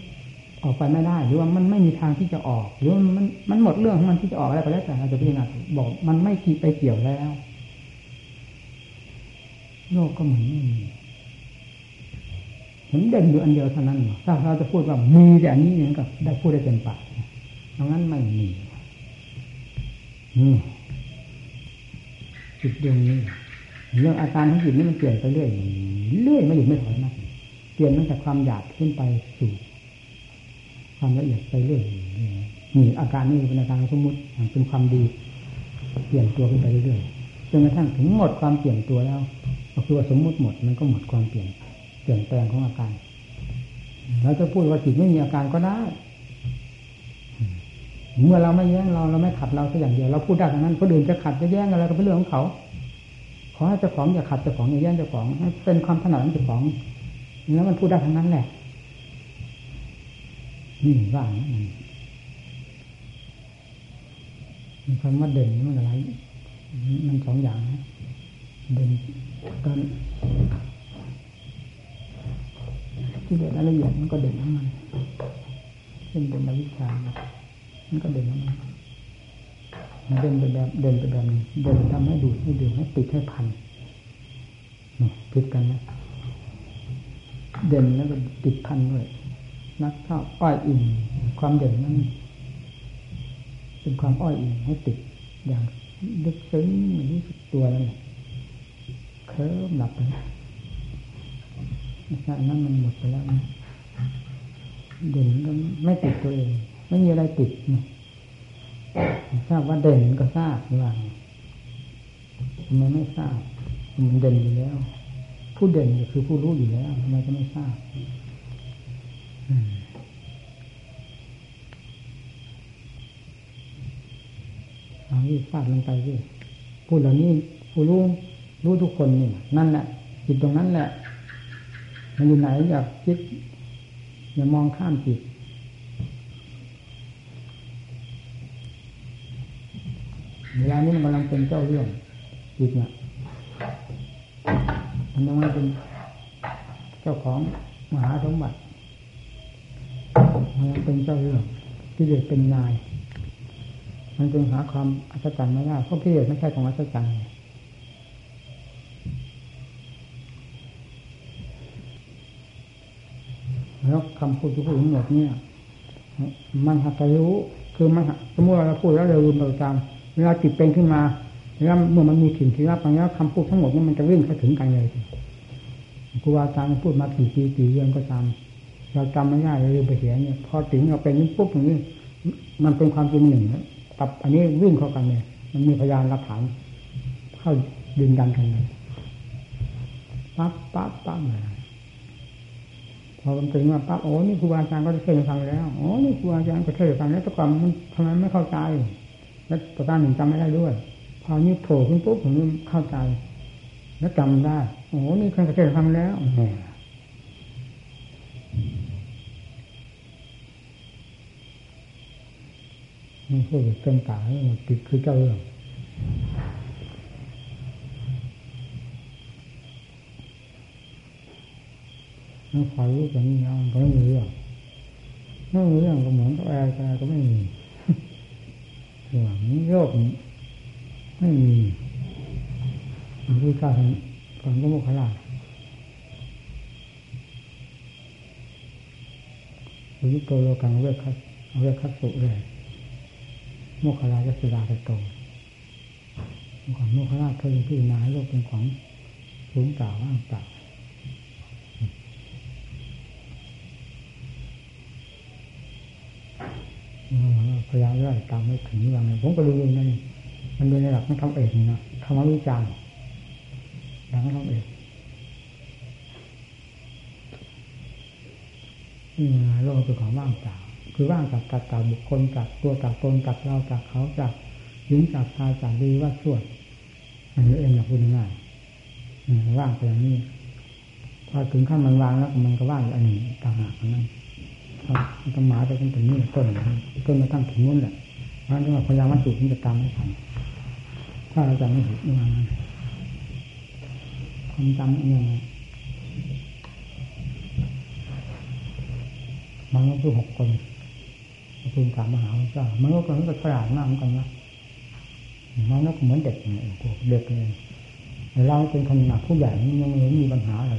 ออกไปไม่ได้หรือว่ามันไม่มีทางที่จะออก หรือว่ามันมันหมดเรื่องของมันที่จะออกอะไรก็แล้วแต่เราจะพิจารณาบอก มันไม่ขีไปเกี่ยวแล้ว โลกก็เหมือนไม่มีเห็นเด่นอยู่อันเดียวเท่านั้นถ้าเราจะพูดว่ามีแต่อันนี้เนี่ยก็ได้พูดได้เต็มปากเพราะงั้นไม่มี นี่จิตดวงนี้เรื่องอาการของจิตนี่มันเปลี่ยนไปเรื่อยเรื่อยไม่หยุดไม่ถอยนะเปลี่ยนตั้งแต่ความหยาบขึ้นไปสู่ ความละเอียดไปเรื่อยนี่อาการนี้เป็นอาการสมมติเป็นความดี เปลี่ยนตัวขึ้นไปเรื่อยจนกระทั่งถึงหมดความเปลี่ยนตัวแล้วก็คือว่าสมมุติหมดมันก็หมดความเปลี่ยนเปลี่ยนแปลงของอาการเราจะพูดว่าจิตไม่มีอาการก็ได้ เมื่อเราไม่แย้งเราเราไม่ขัดเราสักอย่างเดียวเราพูดได้ทั้งนั้นคนอื่นจะขัดจะแย้งอะไรก็เป็นเรื่องของเขา ขอให้เจ้าของอย่าขัดเจ้าของอย่าแย่งเจ้าของเป็นความถนัดของเจ้าของแล้วมันพูดได้ทั้งนั้นแหละนี่ว่านะมันคำว่าเด่นมันอะไรมันสองอย่างนะเด่นกันที่เด่นละเอียดมันก็เด่นของมันเช่นเด่นวิชา มันก็เด่นมันเดินไปแบบเดินไปแบบนี้เดินทำให้ดูให้ดื่มให้ติดให้พันนี่ผิดกันนะเด่นแล้วก็ติดพันด้วยนักเข้าอ้อยอิ่มความเด่นนั้นเป็นความอ้อยอิ่มให้ติดอย่างลึกซึ้งรู้สึกตัวแล้วเนี่ยเคลิ้มหลับไปนะนั้นมันหมดไปแล้วเด่นก็ไม่ติดตัวเอง ไม่มีอะไรติดนะทราบว่าเด่นก็ทราบว่าทำไมไม่ทราบมันเด่นอยู่แล้ว ผู้เด่นก็คือผู้รู้อยู่แล้วทำไมจะไม่ทราบเอาที่ฟาดลงไปที่พูดเหล่านี้ผู้รู้รู้ทุกคนนี่นั่นแหละจิตตรงนั้นแหละ มันอยู่ไหนอยากคิดอย่ามองข้ามจิต เวลานี้มันกำลังเป็นเจ้าเรื่องจิตเนี่ยมันยังไม่เป็นเจ้าของมหาสมบัติมันยังเป็นเจ้าเรื่องที่เด็กเป็นนาย มันจึงหาความอัศจรรย์ไม่ได้เพราะพี่เด็กไม่ใช่ของอัศจรรย์แล้วคำพูดที่พูดทั้งหมดเนี่ยมันหักรู้คือมันสมมติเราพูดแล้วเราลืมเราจำ เวลาจิตเป็นขึ้นมาแล้วเมื่อมันมีสิ่งที่รับฟังแล้วคำพูดทั้งหมดนี้มันจะวิ่งเข้าถึงกันเลยครูบาอาจารย์พูดมากี่ปีกี่เดือนก็ตามเราจำไม่ได้เลยไปเสียเนี่ยพอถึงเราเป็นนี้ปุ๊บอย่างนี้มันเป็นความจริงหนึ่งกับอันนี้วิ่งเข้ากันเลยมันมีพยานหลักฐานเข้าดึงดันกันเลยปั๊บปั๊บปั๊บเลยพอมันถึงมาปั๊บโอ้นี่ครูบาอาจารย์ก็เทศฟังแล้วโอ้นี่ครูบาอาจารย์ก็เทศฟังแล้วแต่ก่อนมันทำไมไม่เข้าใจ แล้วประการหนึ่งจำไม่ได้ด้วยพอนี้โผล่ขึ้นปุ๊บผมเข้าใจ แล้วจำได้โอ้นี่เคยเทศทำแล้วแหมนี่พูดเต็มตากติดคือเจ้าเรื่องนั่นคอยรู้อย่างนี้นะมันก็ไม่มีเรื่องไม่มีเรื่องก็เหมือนกับแอร์ก็ไม่มี หวังโยกไม่มีมันรู้จ้าทันก่อนก็โมกขลาวิโตโลกังเวคัสเวคัสสุเลยโมกขลาจะสุดาไปโตก่อนโมกขลาเขายังพิจารณาโลกเป็นของสูงต่าว่างต่า พยายามเรื่อยตามไม่ถึงอย่างไรผมก็รู้เองนั่นมันเป็นในหลักของทำเอกนี่นะธรรมวิจารณ์หลักของทำเอกโลกเป็นของว่างเปล่าคือว่างจากกัดจากบุคคลจากตัวจากตนจากเราจากเขาจากหญิงจากชายจากดีว่าส่วนมันเองอยากพูดง่ายว่างไปอย่างนี้พอถึงขั้นมันวางแล้วมันก็ว่างอันนี้ต่างหากนั้น ต้นไม้ไปตั้งแต่นี้ต้นต้นมาตั้งถึงนู้นแหละเพราะฉะนั้นพยายามวัตถุที่จะตามไม่ทันถ้าเราจะไม่เห็นมันความจำยังไงมันก็คือหกคนคุณถามมหาวิทยามันก็คนก็ฉลาดมาเหมือนกันนะมันก็เหมือนเด็กเนี่ยเด็กเลยเราเป็นขนาดผู้ใหญ่ยังไม่มีปัญหาอะไร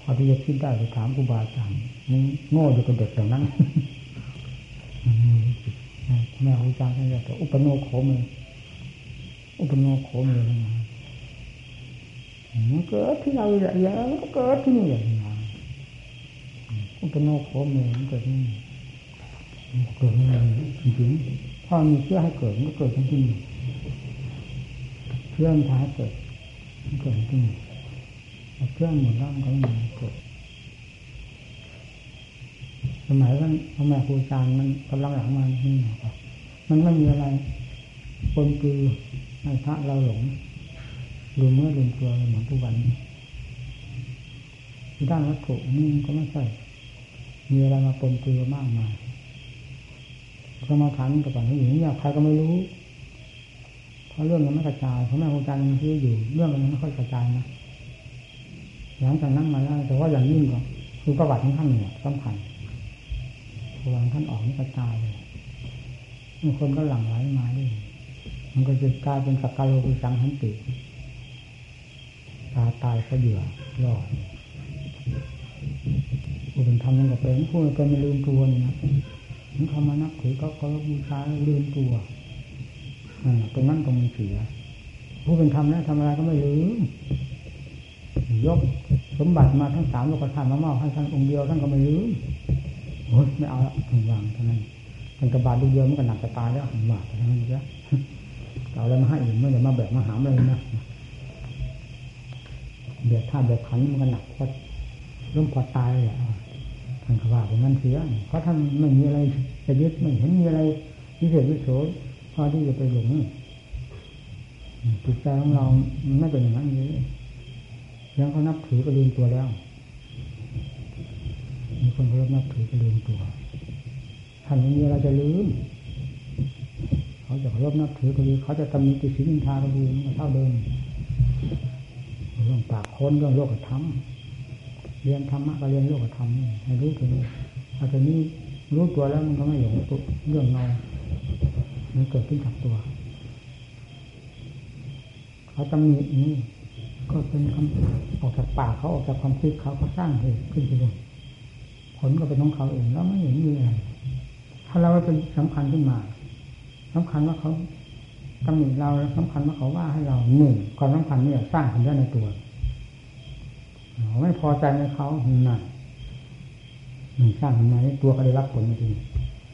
พอที่จะคิดได้ไปถามครูบาอาจารย์ โง่อยู่กับเด็กอย่างนั้นแม่ครูอาจารย์ท่านเรียกอุปโนโคมเลยอุปโนโคมเลยนะมันเกิดที่เราอย่างนี้มันก็เกิดที่นี่อย่างนี้อุปโนโคมเลยมันเกิดที่นี่เกิดที่นี่จริงๆถ้ามีเชื่อให้เกิดมันก็เกิดที่นี่เชื่อมันทายเกิดมันเกิดที่นี่เชื่อหมดแล้วมันก็ไม่เกิด สมัยนั้นพ่อแม่ครูอาจารย์มันกำลังหลังมานี่นะครับมันไม่มีอะไรปนคือให้พระเราหลงลืมเมื่อลืมตัวเหมือนทุกวันนี้ด้านวัตถุนี่ก็ไม่ใช่มีอะไรมาปนเปื้อมากมายสมาทานกับปัญหาอย่างนี้ใครก็ไม่รู้ เพราะเรื่องมันไม่กระจายเพราะแม่ครูอาจารย์ที่อยู่ เรื่องมันไม่ค่อยกระจายนะหลังจากนั้นมาแล้วแต่ว่าอย่างยิ่งก็คือประวัติของท่านเนี่ยสำคัญ พอวางท่านออกนี่กระจายเลยบางคนก็หลั่งไหลมาด้วยมันก็จะกลายเป็นสักการโลกุสังหันติตาตายก็เบื่อรอดผู้เป็นธรรมนั่นก็เป็นผู้เป็นไม่ลืมตัวนี่นะถึงเขามานับถือก็เขาบูชาลืมตัวตรงนั้นตรงมันเสียผู้เป็นธรรมนะทำอะไรก็ไม่ลืมยกสมบัติมาทั้งสามโลกธาตุมามอบให้ท่านองค์เดียวท่านก็ไม่ลืม โอ้ยไม่เอาละวางเท่านั้นเป็นกระบาดดูเดียวมันก็หนักจะตายแล้วถึงบาดเท่านั้นเสียเอาอะไรมาให้อื่นไม่ได้มาแบกมาหามเลยนะเบียดท่าเบียดขันมันก็หนักก็ร่มพอตายแหละท่านก็ว่าเป็นนั้นเสียเพราะท่านไม่มีอะไรจะยึดไม่เห็นมีอะไรพิเศษพิโสพอที่จะไปหลงจิตใจของเราไม่เป็นอย่างนั้นเลยยังเขานับถือก็ลืมตัวแล้ว มีคนเคารพนับถือก็ลืมตัวท่านไม่มีอะไรจะลืม เขาจะเคารพนับถือก็ลืมเขาจะตำนิติสินินทาก็ลืมเท่าเดิมเรื่องปากคนเรื่องโลกธรรมเรียนธรรมะก็เรียนโลกธรรมให้รู้ถึงอาจจะนี้รู้ตัวแล้วมันก็ไม่หลงตัวเรื่องเรามันเกิดขึ้นจากตัว เขาตำหนินี้ก็เป็นคำออกจากปากเขาออกจากความคิดเขาเขาสร้างเหตุขึ้นไปเลย ผลก็เป็นของเขาเองแล้วไม่เห็นมีอะไรถ้าเราเป็นสำคัญขึ้นมาสำคัญว่าเขาตำหนิเราสำคัญว่าเขาว่าให้เราหนึ่งความสำคัญนี่สร้างขึ้นได้ในตัวไม่พอใจในเขาหนึ่งหนึ่งสร้างขึ้นมาตัวก็ได้รับผลจริง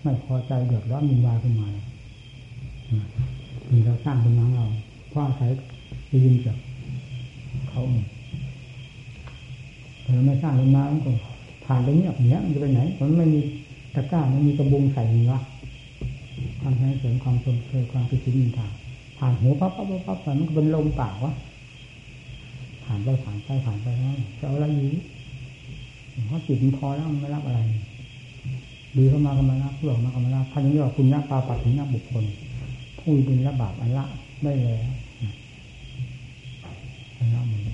ไม่พอใจเดือดร้อนมีวายขึ้นมามีเราสร้างขึ้นมาเราเพราะอาศัยยินจากเขาเราไม่สร้างขึ้นมาก็ ผ่านไปเงียบเนี้ยมันจะไปไหน มันไม่มีตะกร้าไม่มีกระบุงใส่เนื้อความใช้เสริมความชมเคยความคิดถึงนินทาผ่านหูปั๊บปั๊บปั๊บปั๊บมันก็เป็นลมเปล่าวะผ่านไปผ่านไปผ่านไปแล้วจะเอาอะไรอยู่เพราะจิตมันพอแล้วมันไม่รับอะไรดีเข้ามาก็มารับเพื่อมาก็มารับท่านนี้ว่าคุณนักปาปัดถึงนักบุคคลผู้เป็นระบาดอันละได้แล้วละหมด